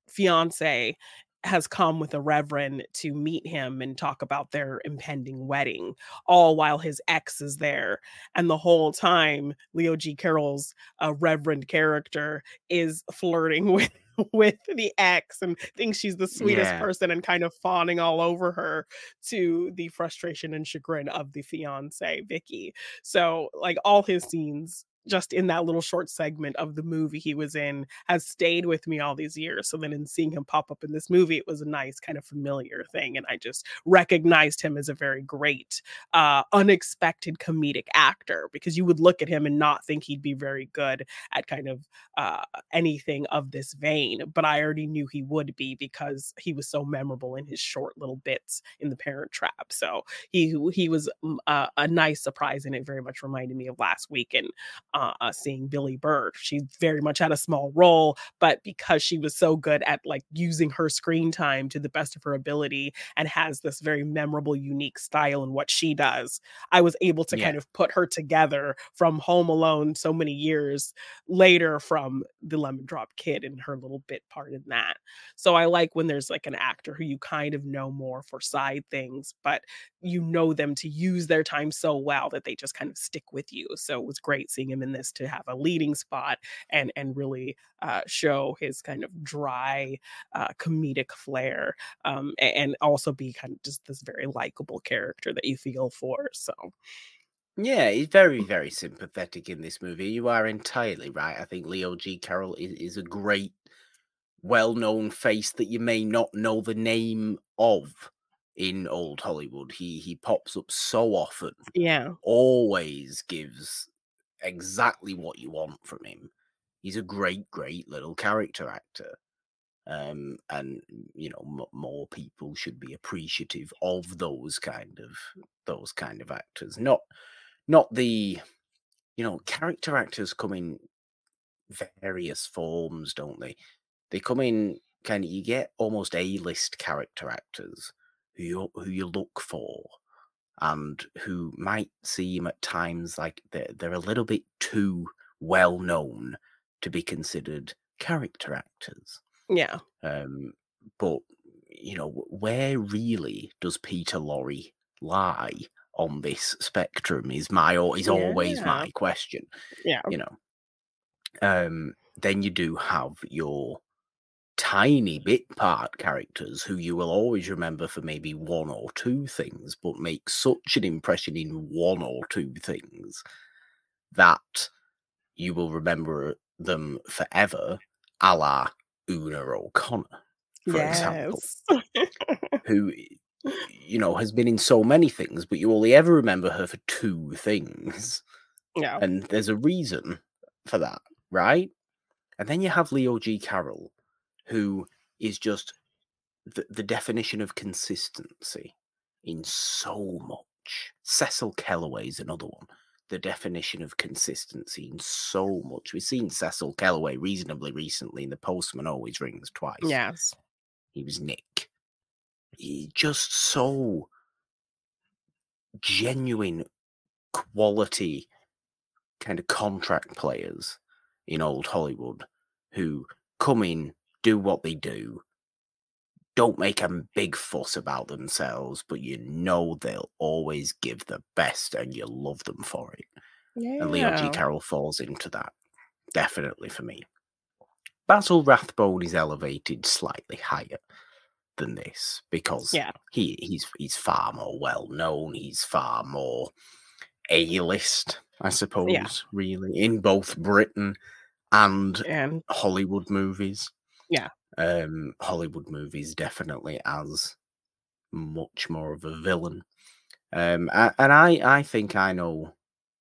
fiance, has come with a reverend to meet him and talk about their impending wedding, all while his ex is there. And the whole time, Leo G. Carroll's uh, reverend character is flirting with with the ex and thinks she's the sweetest Yeah. person and kind of fawning all over her to the frustration and chagrin of the fiance Vicky. So like all his scenes just in that little short segment of the movie he was in has stayed with me all these years. So then in seeing him pop up in this movie, it was a nice kind of familiar thing. And I just recognized him as a very great, uh, unexpected comedic actor because you would look at him and not think he'd be very good at kind of uh, anything of this vein. But I already knew he would be because he was so memorable in his short little bits in The Parent Trap. So he he was mm, uh, a nice surprise, and it very much reminded me of last week and uh, uh, seeing Billie Bird. She very much had a small role, but because she was so good at like using her screen time to the best of her ability and has this very memorable, unique style in what she does, I was able to Yeah. kind of put her together from Home Alone so many years later from the Lemon Drop Kid and her little bit part in that. So I like when there's like an actor who you kind of know more for side things, but you know them to use their time so well that they just kind of stick with you. So it was great seeing him in this to have a leading spot and and really uh, show his kind of dry uh, comedic flair, um, and also be kind of just this very likable character that you feel for. So Yeah, he's very, very sympathetic in this movie. You are entirely right. I think Leo G. Carroll is, is a great, well known face that you may not know the name of in old Hollywood. He he pops up so often, yeah, always gives exactly what you want from him. He's a great, great little character actor. Um, and you know, m- more people should be appreciative of those kind of those kind of actors. Not not the you know character actors come in various forms don't they they come in kind of you get almost a-list character actors who you who you look for and who might seem at times like they're, they're a little bit too well known to be considered character actors yeah, um, but you know, where really does Peter Lorre lie on this spectrum? Is my is always Yeah. my question. yeah, You know, um, then you do have your tiny bit part characters who you will always remember for maybe one or two things, but make such an impression in one or two things that you will remember them forever, a la Una O'Connor, for example, who you know has been in so many things, but you only ever remember her for two things, yeah, and there's a reason for that, right? And then you have Leo G. Carroll, who is just the, the definition of consistency in so much. Cecil Kellaway is another one. The definition of consistency in so much. We've seen Cecil Kellaway reasonably recently in The Postman Always Rings Twice. yes, He was Nick. He just so genuine quality kind of contract players in old Hollywood who come in, do what they do, don't make a big fuss about themselves, but you know they'll always give the best and you love them for it. yeah. And Leo G. Carroll falls into that. Definitely for me. Basil Rathbone is elevated slightly higher than this because Yeah. he he's he's far more well known. He's far more A list, I suppose, really, in both Britain and and Hollywood movies. Yeah. Um Hollywood movies definitely as much more of a villain. Um and I I think I know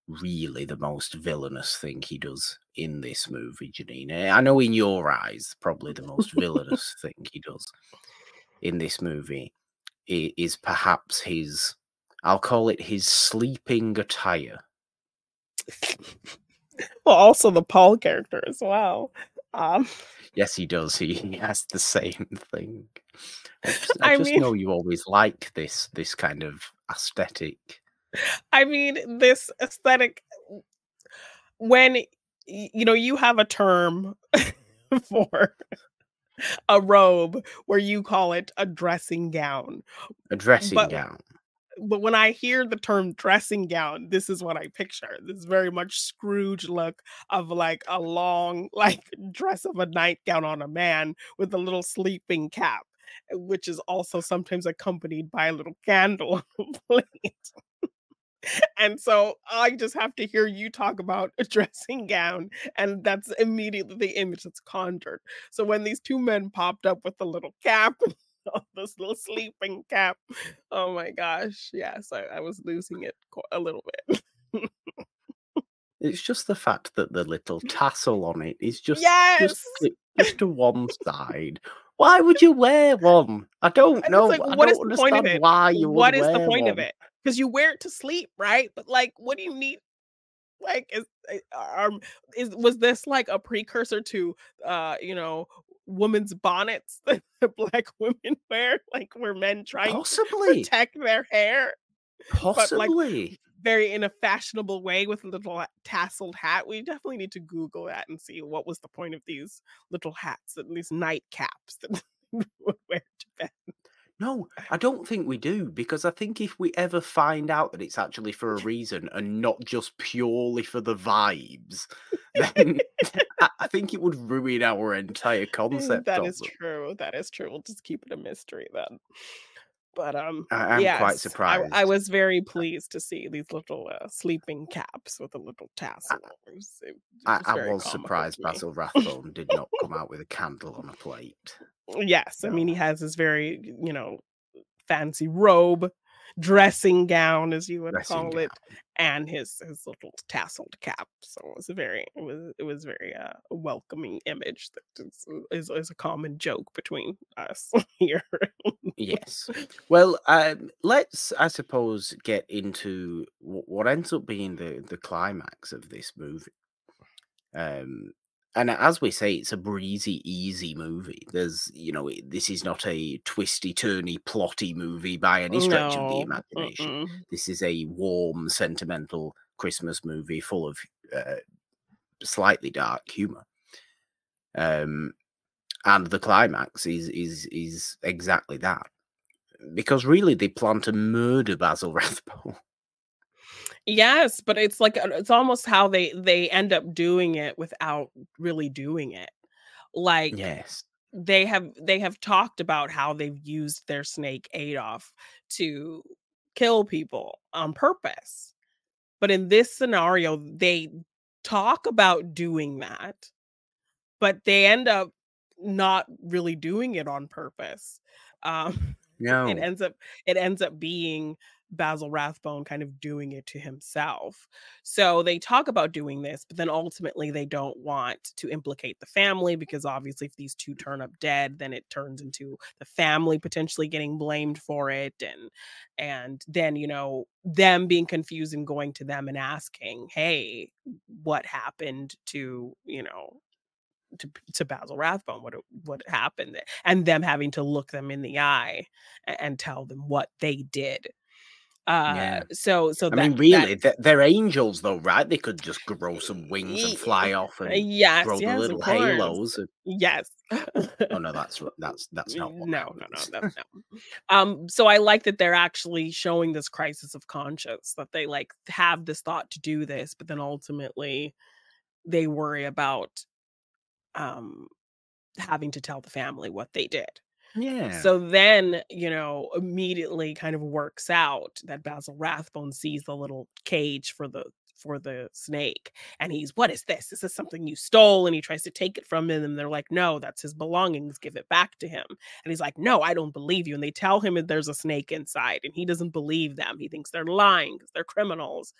really the most villainous thing he does in this movie, Jeannine. I know in your eyes probably the most villainous thing he does in this movie is perhaps his I'll call it his sleeping attire. well, also the Paul character as well. Um, Yes, he does. He, he has the same thing. I just, I I just mean- know you always like this this kind of aesthetic. I mean, this aesthetic when you know you have a term for a robe where you call it a dressing gown. A dressing But gown. But when I hear the term dressing gown, this is what I picture. This very much Scrooge look of like a long, like dress of a nightgown on a man with a little sleeping cap, which is also sometimes accompanied by a little candle on a plate. And so I just have to hear you talk about a dressing gown, and that's immediately the image that's conjured. So when these two men popped up with the little cap, this little sleeping cap, oh my gosh, yes, I, I was losing it a little bit. It's just the fact that the little tassel on it is just just yes, clipped just to one side. Why would you wear one? I don't know. like, what is the point of it? why you What is the point of it? Because you wear it to sleep, right? But like, what do you need? Like, is uh, um, is was this like a precursor to uh, you know, women's bonnets that black women wear, like where men trying to Possibly, protect their hair, but like possibly. very in a fashionable way with a little tasseled hat. We definitely need to Google that and see what was the point of these little hats and these nightcaps that we would wear to bed. No, I don't think we do because I think if we ever find out that it's actually for a reason and not just purely for the vibes, then I think it would ruin our entire Mm, concept That is them. true. That is true. We'll just keep it a mystery then. But um, I am quite yes, I I was very pleased to see these little uh, sleeping caps with a little tassel. It was, it, it I, was I was surprised. Basil Rathbone did not come out with a candle on a plate. Yes, I mean he has this very you know fancy robe, dressing gown as you would dressing call gown. it, and his his little tasseled cap. So it was a very it was it was very uh, welcoming image that is, is is a common joke between us here. Yes. Well, um, let's, I suppose, get into wh- what ends up being the the climax of this movie. Um, and as we say, it's a breezy, easy movie. There's, you know, this is not a twisty, turny, plotty movie by any stretch of the imagination. mm-mm. This is a warm, sentimental Christmas movie full of uh, slightly dark humor. Um, and the climax is is is exactly that because really they plan to murder Basil Rathbone. Yes, but it's like it's almost how they they end up doing it without really doing it. Like Yes. they have they have talked about how they've used their snake Adolf to kill people on purpose. But in this scenario, they talk about doing that, but they end up not really doing it on purpose. Um, it ends up it ends up being Basil Rathbone kind of doing it to himself. So they talk about doing this, but then ultimately they don't want to implicate the family because obviously if these two turn up dead, then it turns into the family potentially getting blamed for it and and then, you know, them being confused and going to them and asking, "Hey, what happened to, you know, to, to Basil Rathbone? What what happened? And them having to look them in the eye and, and tell them what they did uh Yeah. so so I that mean, that really, they're, they're angels, though, right? They could just grow some wings and fly off and yes grow the yes of little halos. and- yes Oh no, that's that's that's not what no no no no no um so i like that they're actually showing this crisis of conscience that they like have this thought to do this but then ultimately they worry about um having to tell the family what they did Yeah. So then, you know, immediately kind of works out that Basil Rathbone sees the little cage for the for the snake and he's what is this? Is this something you stole and he tries to take it from him and they're like no that's his belongings give it back to him. And he's like no i don't believe you and they tell him that there's a snake inside and he doesn't believe them. He thinks they're lying because they're criminals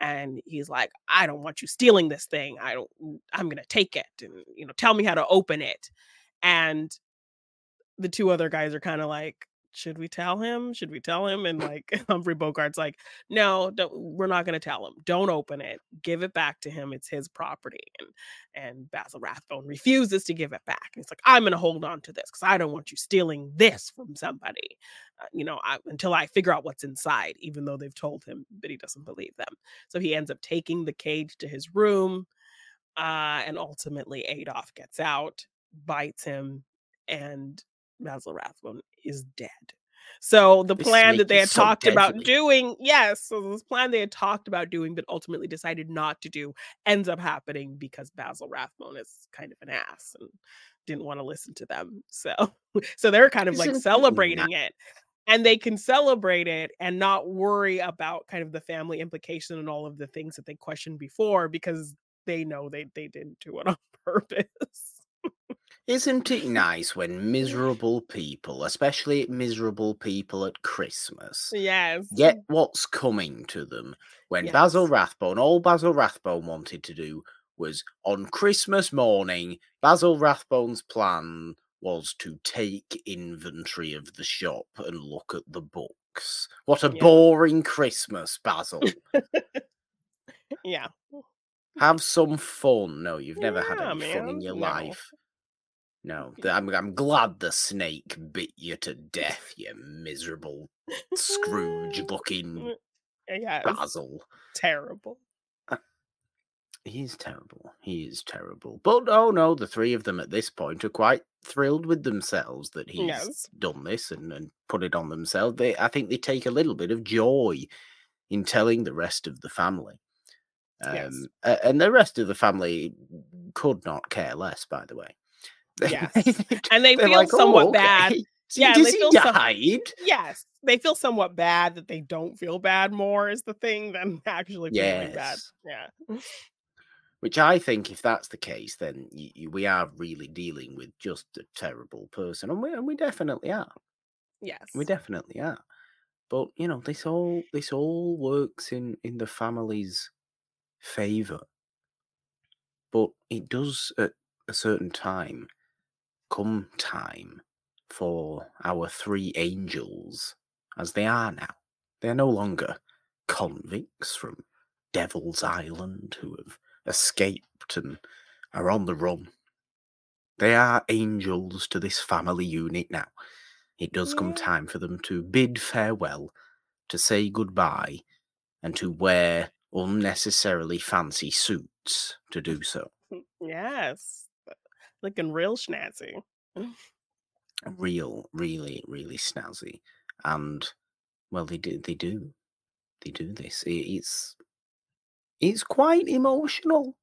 and he's like i don't want you stealing this thing. I don't i'm gonna take it and you know tell me how to open it. And the two other guys are kind of like, should we tell him? Should we tell him? And like Humphrey Bogart's like, no, we're not going to tell him. Don't open it. Give it back to him. It's his property. And and Basil Rathbone refuses to give it back. And he's like, I'm going to hold on to this because I don't want you stealing this from somebody. Uh, you know, I, until I figure out what's inside. Even though they've told him, but he doesn't believe them. So he ends up taking the cage to his room, uh, and ultimately Adolf gets out, bites him, and Basil Rathbone is dead. So the This plan that they had so talked about doing, yes, so this plan they had talked about doing, but ultimately decided not to do, ends up happening because Basil Rathbone is kind of an ass and didn't want to listen to them. So, so they're kind of like celebrating it, and they can celebrate it and not worry about kind of the family implication and all of the things that they questioned before because they know they they didn't do it on purpose. Isn't it nice when miserable people, especially miserable people at Christmas, yes. get what's coming to them? When Basil Rathbone, all Basil Rathbone wanted to do was on Christmas morning, Basil Rathbone's plan was to take inventory of the shop and look at the books. What a Yeah. boring Christmas, Basil. Yeah. Have some fun. No, you've never had Yeah, any fun in your No. life. No, I'm, I'm glad the snake bit you to death, you miserable Scrooge looking. Basil. Terrible. He's terrible. He is terrible. But oh no, the three of them at this point are quite thrilled with themselves that he's Yes. done this and, and put it on themselves. They, I think they take a little bit of joy in telling the rest of the family. Um, Yes. and the rest of the family could not care less, by the way. Yes. And they feel like, "Oh, somewhat bad. So Yeah, they he feel some- Yes. They feel somewhat bad that they don't feel bad more is the thing than actually feeling bad. Yes. Yeah. Which I think, if that's the case, then we are really dealing with just a terrible person, and we, and we definitely are. Yes. We definitely are. But you know, this all this all works in in the family's favor. But it does at a certain time come time for our three angels, as they are now. They are no longer convicts from Devil's Island who have escaped and are on the run. They are angels to this family unit now. It does come time for them to bid farewell, to say goodbye, and to wear unnecessarily fancy suits to do so. Yes. Looking real snazzy. Real, really, really snazzy. And well, they do, they do, they do this. It, it's, it's quite emotional.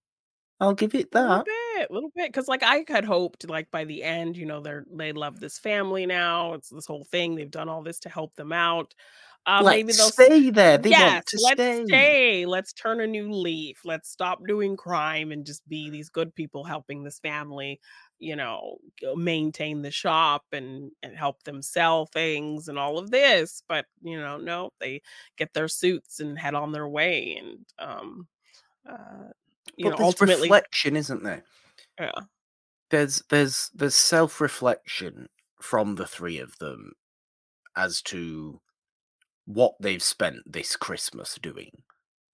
I'll give it A little that. bit, a little bit, because like I had hoped, like by the end, you know, they're they love this family now. It's this whole thing. They've done all this to help them out. Uh, maybe Let's they'll s- stay there. They yes, want to let's stay. stay. Let's turn a new leaf. Let's stop doing crime and just be these good people helping this family, you know, maintain the shop and and help them sell things and all of this. But you know, no, they get their suits and head on their way. And um, uh, you But know, ultimately, reflection, isn't there? yeah, There's there's there's self reflection from the three of them as to what they've spent this Christmas doing,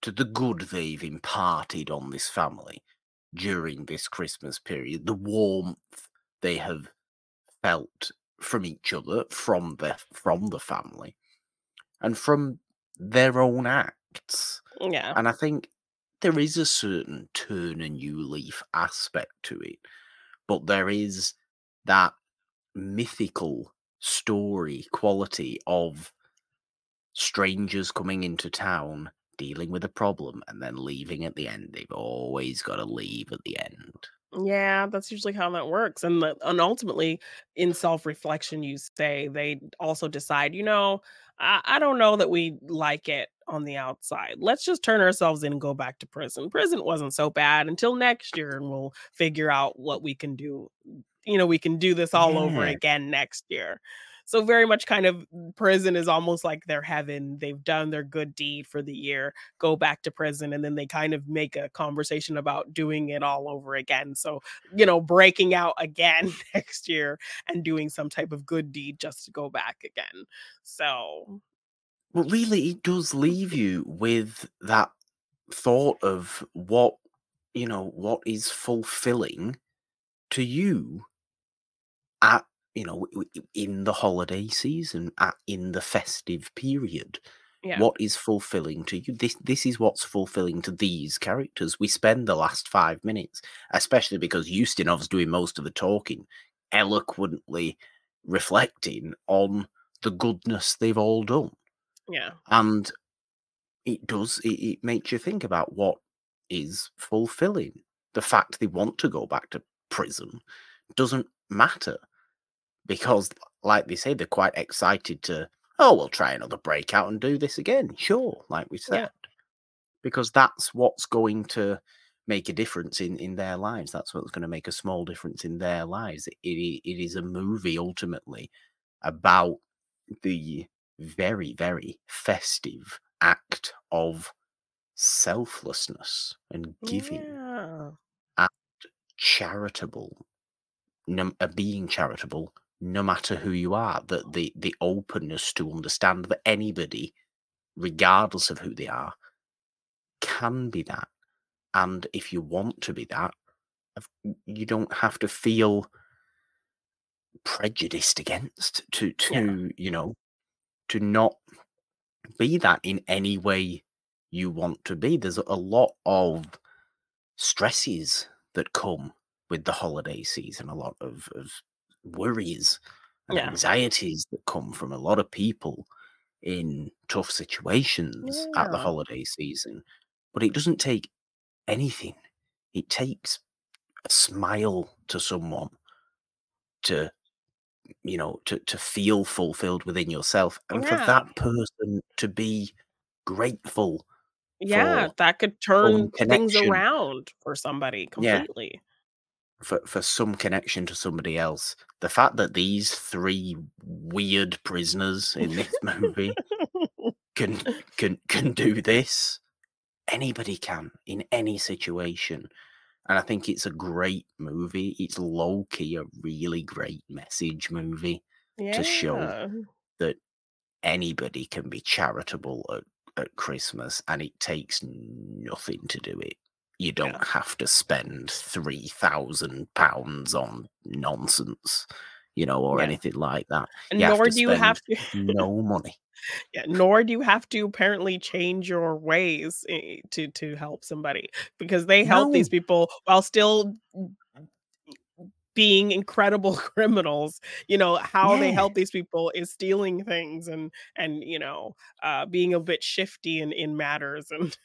to the good they've imparted on this family during this Christmas period, the warmth they have felt from each other, from the from the family, and from their own acts. yeah, And I think there is a certain turn a new leaf aspect to it, but there is that mythical story quality of strangers coming into town, dealing with a problem, and then leaving at the end. They've always got to leave at the end. yeah. That's usually how that works. And the, and ultimately, in self reflection, you say they also decide, you know, I, I don't know that we like it on the outside. Let's just turn ourselves in and go back to prison. Prison wasn't so bad until next year, and we'll figure out what we can do. You know, we can do this all over again next year. So very much kind of mm, prison is almost like their heaven. They've done their good deed for the year, go back to prison, and then they kind of make a conversation about doing it all over again. So, you know, breaking out again next year and doing some type of good deed just to go back again. So Well, really, it does leave you with that thought of what, you know, what is fulfilling to you at, you know, in the holiday season, at, in the festive period. yeah. What is fulfilling to you? This this is what's fulfilling to these characters. We spend the last five minutes, especially because Ustinov's doing most of the talking, eloquently reflecting on the goodness they've all done. Yeah. And it does, it, it makes you think about what is fulfilling. The fact they want to go back to prison doesn't matter because, like they say, they're quite excited to, oh, we'll try another breakout and do this again. Sure, like we said. Yeah. Because that's what's going to make a difference in, in their lives. That's what's going to make a small difference in their lives. It, it, it is a movie ultimately about the very, very festive act of selflessness and giving Yeah. and charitable, no, uh, being charitable, no matter who you are. That the the openness to understand that anybody, regardless of who they are, can be that. And if you want to be that, you don't have to feel prejudiced against to to you know to not be that in any way you want to be. There's a lot of stresses that come with the holiday season, a lot of, of worries and Yeah. anxieties that come from a lot of people in tough situations at the holiday season. But it doesn't take anything, it takes a smile to someone to you know to to feel fulfilled within yourself and for that person to be grateful Yeah. That could turn things around for somebody Yeah. completely. For for some connection to somebody else the fact that these three weird prisoners in this movie can can can do this anybody can in any situation. And i think it's a great movie. It's low key a really great message movie to show that anybody can be charitable at, at Christmas and it takes nothing to do it. You don't Yeah. have to spend three thousand pounds on nonsense, you know, or Yeah. anything like that. You Nor do you have to No money. yeah, nor do you have to apparently change your ways eh, to to help somebody because they help these people while still being incredible criminals you know how they help these people is stealing things and and you know uh being a bit shifty in in matters and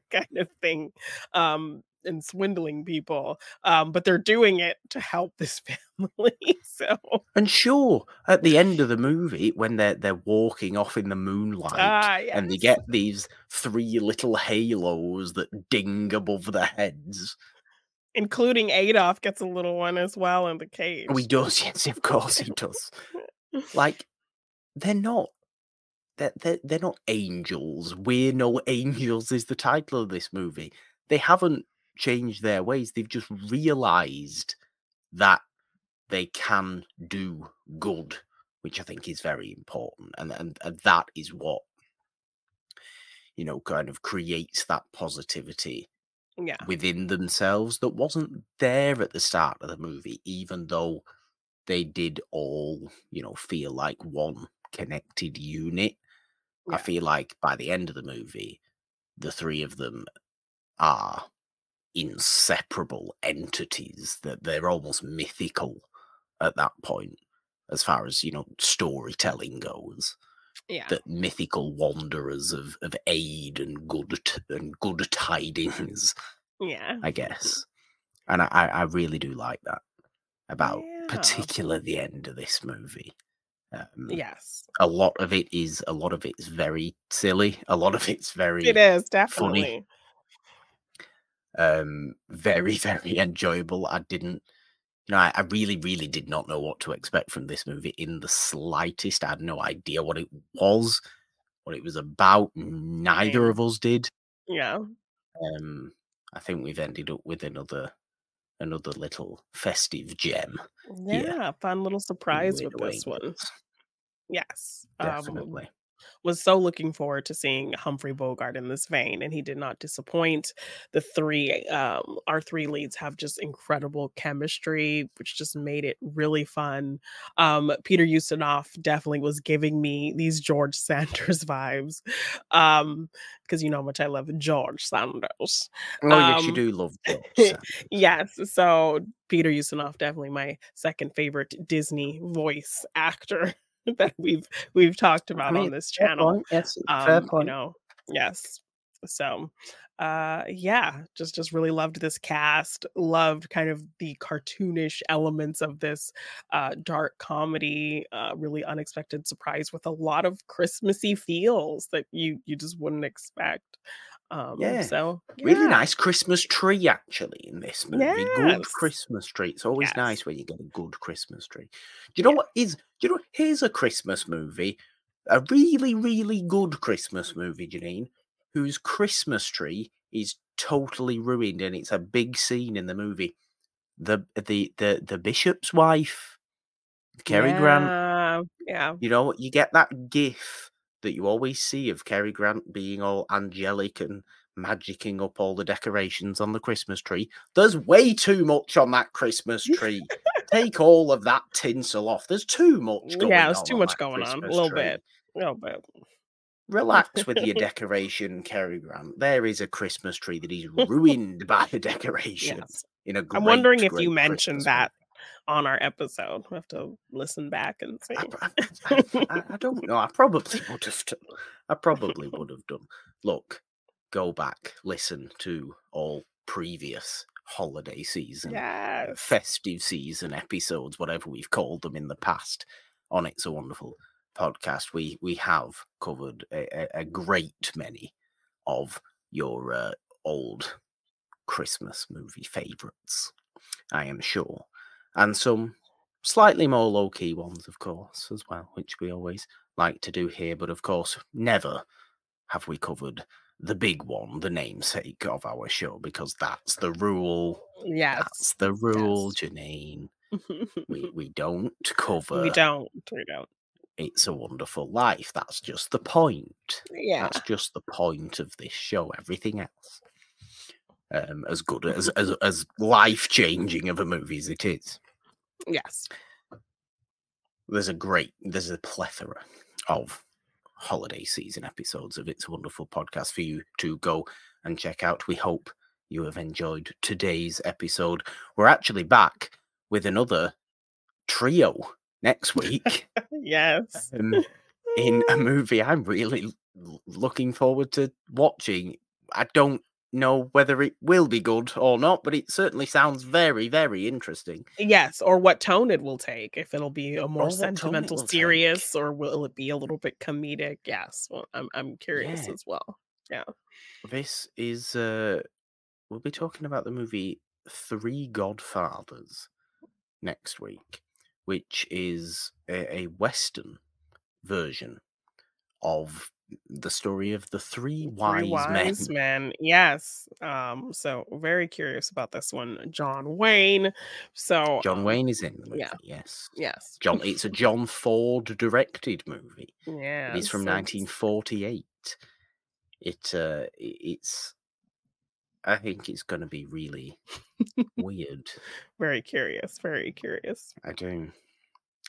kind of thing um and swindling people um but they're doing it to help this family so And sure, at the end of the movie, when they're they're walking off in the moonlight ah and they get these three little halos that ding above their heads. including adolf gets a little one as well in the cage Oh, he does, yes, of course he does. like they're not they're, they're, they're not angels. We're no angels is the title of this movie. They haven't changed their ways. They've just realized that they can do good which i think is very important and, and, and that is what you know kind of creates that positivity yeah. within themselves that wasn't there at the start of the movie, even though they did all, you know, feel like one connected unit. I feel like by the end of the movie, the three of them are inseparable entities, that they're almost mythical at that point, as far as, you know, storytelling goes yeah that mythical wanderers of, of aid and good t- and good tidings, yeah I guess. And I, I I really do like that about Yeah. particular the end of this movie. Um, yes a lot of it is a lot of it's very silly. A lot of it's very it is definitely um very very enjoyable. I didn't you know, I, I really, really did not know what to expect from this movie in the slightest. I had no idea what it was, what it was about. Neither of us did. yeah Um, I think we've ended up with another another little festive gem. yeah Yeah. fun little surprise with this one yes um Definitely. Was so looking forward to seeing Humphrey Bogart in this vein, and he did not disappoint. The three, um, our three leads have just incredible chemistry, which just made it really fun. Um, Peter Ustinov definitely was giving me these George Sanders vibes, um, because you know how much I love George Sanders. Oh, yes, you Um, do love George yes, so Peter Ustinov definitely my second favorite Disney voice actor that we've we've talked I about on mean, this fair channel. Yes, fair Um, you know, yes. So, uh yeah, just just really loved this cast, loved kind of the cartoonish elements of this uh dark comedy, uh really unexpected surprise with a lot of Christmassy feels that you you just wouldn't expect. Um Yeah. so Really nice Christmas tree, actually, in this movie. Good Christmas tree. It's always Yes. nice when you get a good Christmas tree. Do you know Yeah. what is? Do you know? Here's a Christmas movie, a really, really good Christmas movie, Jeannine, whose Christmas tree is totally ruined, and it's a big scene in the movie. The the the the bishop's wife, Cary Grant. Yeah. Yeah. You know, you get that gif that you always see of Cary Grant being all angelic and magicking up all the decorations on the Christmas tree. There's way too much on that Christmas tree. Take all of that tinsel off. There's too much going on. Yeah, there's too much going on. A little tree. bit. A little bit. Relax with your decoration, Cary Grant. There is a Christmas tree that is ruined by a decoration Yes. in a great, I'm wondering if you mentioned Christmas that on our episode. We have to listen back and see. I, I- I- I- don't know. I probably would have done. I probably would have done. Look, go back, listen to all previous holiday season, yes. festive season episodes, whatever we've called them in the past. On It's a Wonderful podcast, we we have covered a, a, a great many of your uh, old Christmas movie favorites. I am sure, and some slightly more low key ones, of course, as well, which we always like to do here. But of course, never have we covered the big one, the namesake of our show, because that's the rule. Yes. That's the rule, Jeannine. We we don't cover. we don't. We don't. It's a Wonderful Life. That's just the point. Yeah. That's just the point of this show. Everything else, um, as good as as as life changing of a movie as it is. Yes. there's a great there's a plethora of holiday season episodes of it's a wonderful podcast for you to go and check out we hope you have enjoyed today's episode we're actually back with another trio next week Yes. um, in a movie i'm really looking forward to watching i don't know whether it will be good or not but it certainly sounds very very interesting Yes, or what tone it will take. If it'll be a more it sentimental, will take. serious, or will it be a little bit comedic? Yes. Well, I'm I'm curious Yeah. as well. Yeah, this is uh we'll be talking about the movie Three Godfathers next week, which is a, a western version of the story of the three wise, Three wise men. men. Yes. Um. So very curious about this one, John Wayne. So John um, Wayne is in the movie. yeah. Yes. Yes. John it's a John Ford directed movie. Yeah. It is from 1948. It uh it's I think it's going to be really weird. Very curious. Very curious. I do.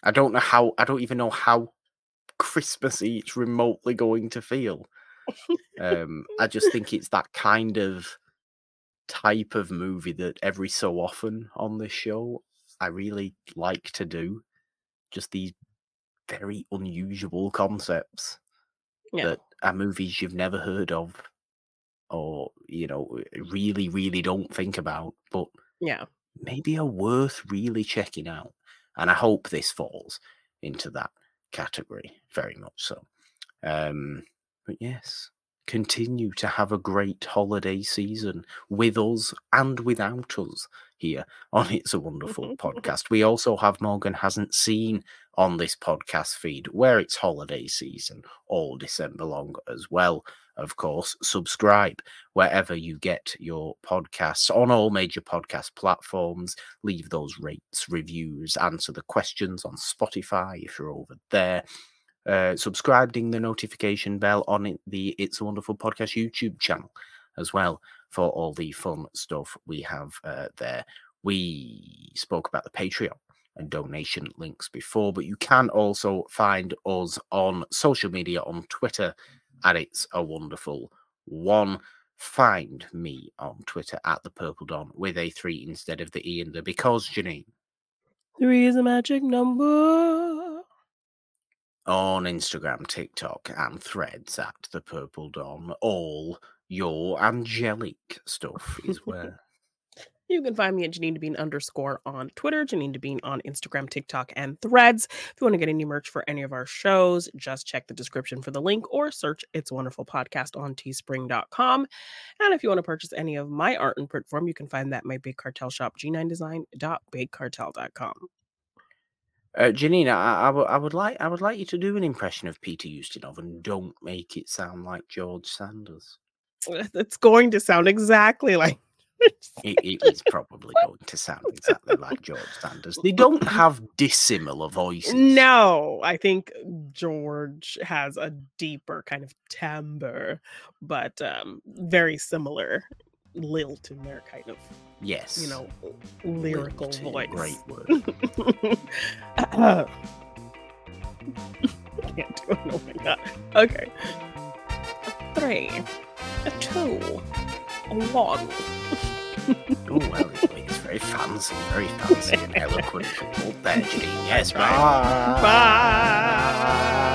I don't know how. I don't even know how Christmassy it's remotely going to feel. Um, I just think it's that kind of type of movie that every so often on this show I really like to do. Just these very unusual concepts Yeah. that are movies you've never heard of, or you know, really, really don't think about, but Yeah. maybe are worth really checking out. And I hope this falls into that category very much so. Um, but yes, continue to have a great holiday season with us and without us here on It's a Wonderful Podcast. We also have Morgan Hasn't Seen on this podcast feed where it's holiday season all December long as well. Of course, subscribe wherever you get your podcasts on all major podcast platforms. Leave those rates, reviews, answer the questions on Spotify if you're over there. uh, subscribing the notification bell on the It's a Wonderful Podcast YouTube channel as well for all the fun stuff we have uh, there. We spoke about the Patreon and donation links before, but you can also find us on social media on Twitter at It's a Wonderful One. Find me on Twitter at the Purple Don with a three instead of the E and the because Jeannine. Three is a magic number. On Instagram, TikTok, and threads at the Purple Don. All your angelic stuff is where You can find me at Jeannine Devine underscore on Twitter, Jeannine Devine on Instagram, TikTok, and Threads. If you want to get any merch for any of our shows, just check the description for the link or search It's Wonderful Podcast on teespring.com. And if you want to purchase any of my art in print form, you can find that at my Big Cartel shop, g9design.bigcartel.com. Uh, Janina, I, I, w- I would like I would like you to do an impression of Peter Ustinov and don't make it sound like George Sanders. It's going to sound exactly like It, it is probably going to sound exactly like George Sanders. They don't have dissimilar voices. No, I think George has a deeper kind of timbre, but um, very similar lilt in their kind of, Yes. you know, lyrical Lilt, voice. Great word. Uh, Can't do it. Oh my god. Okay. A three, a two, one. Oh well, it- it's very fancy, very fancy and eloquent. Oh, there. Yes, bye. Bye.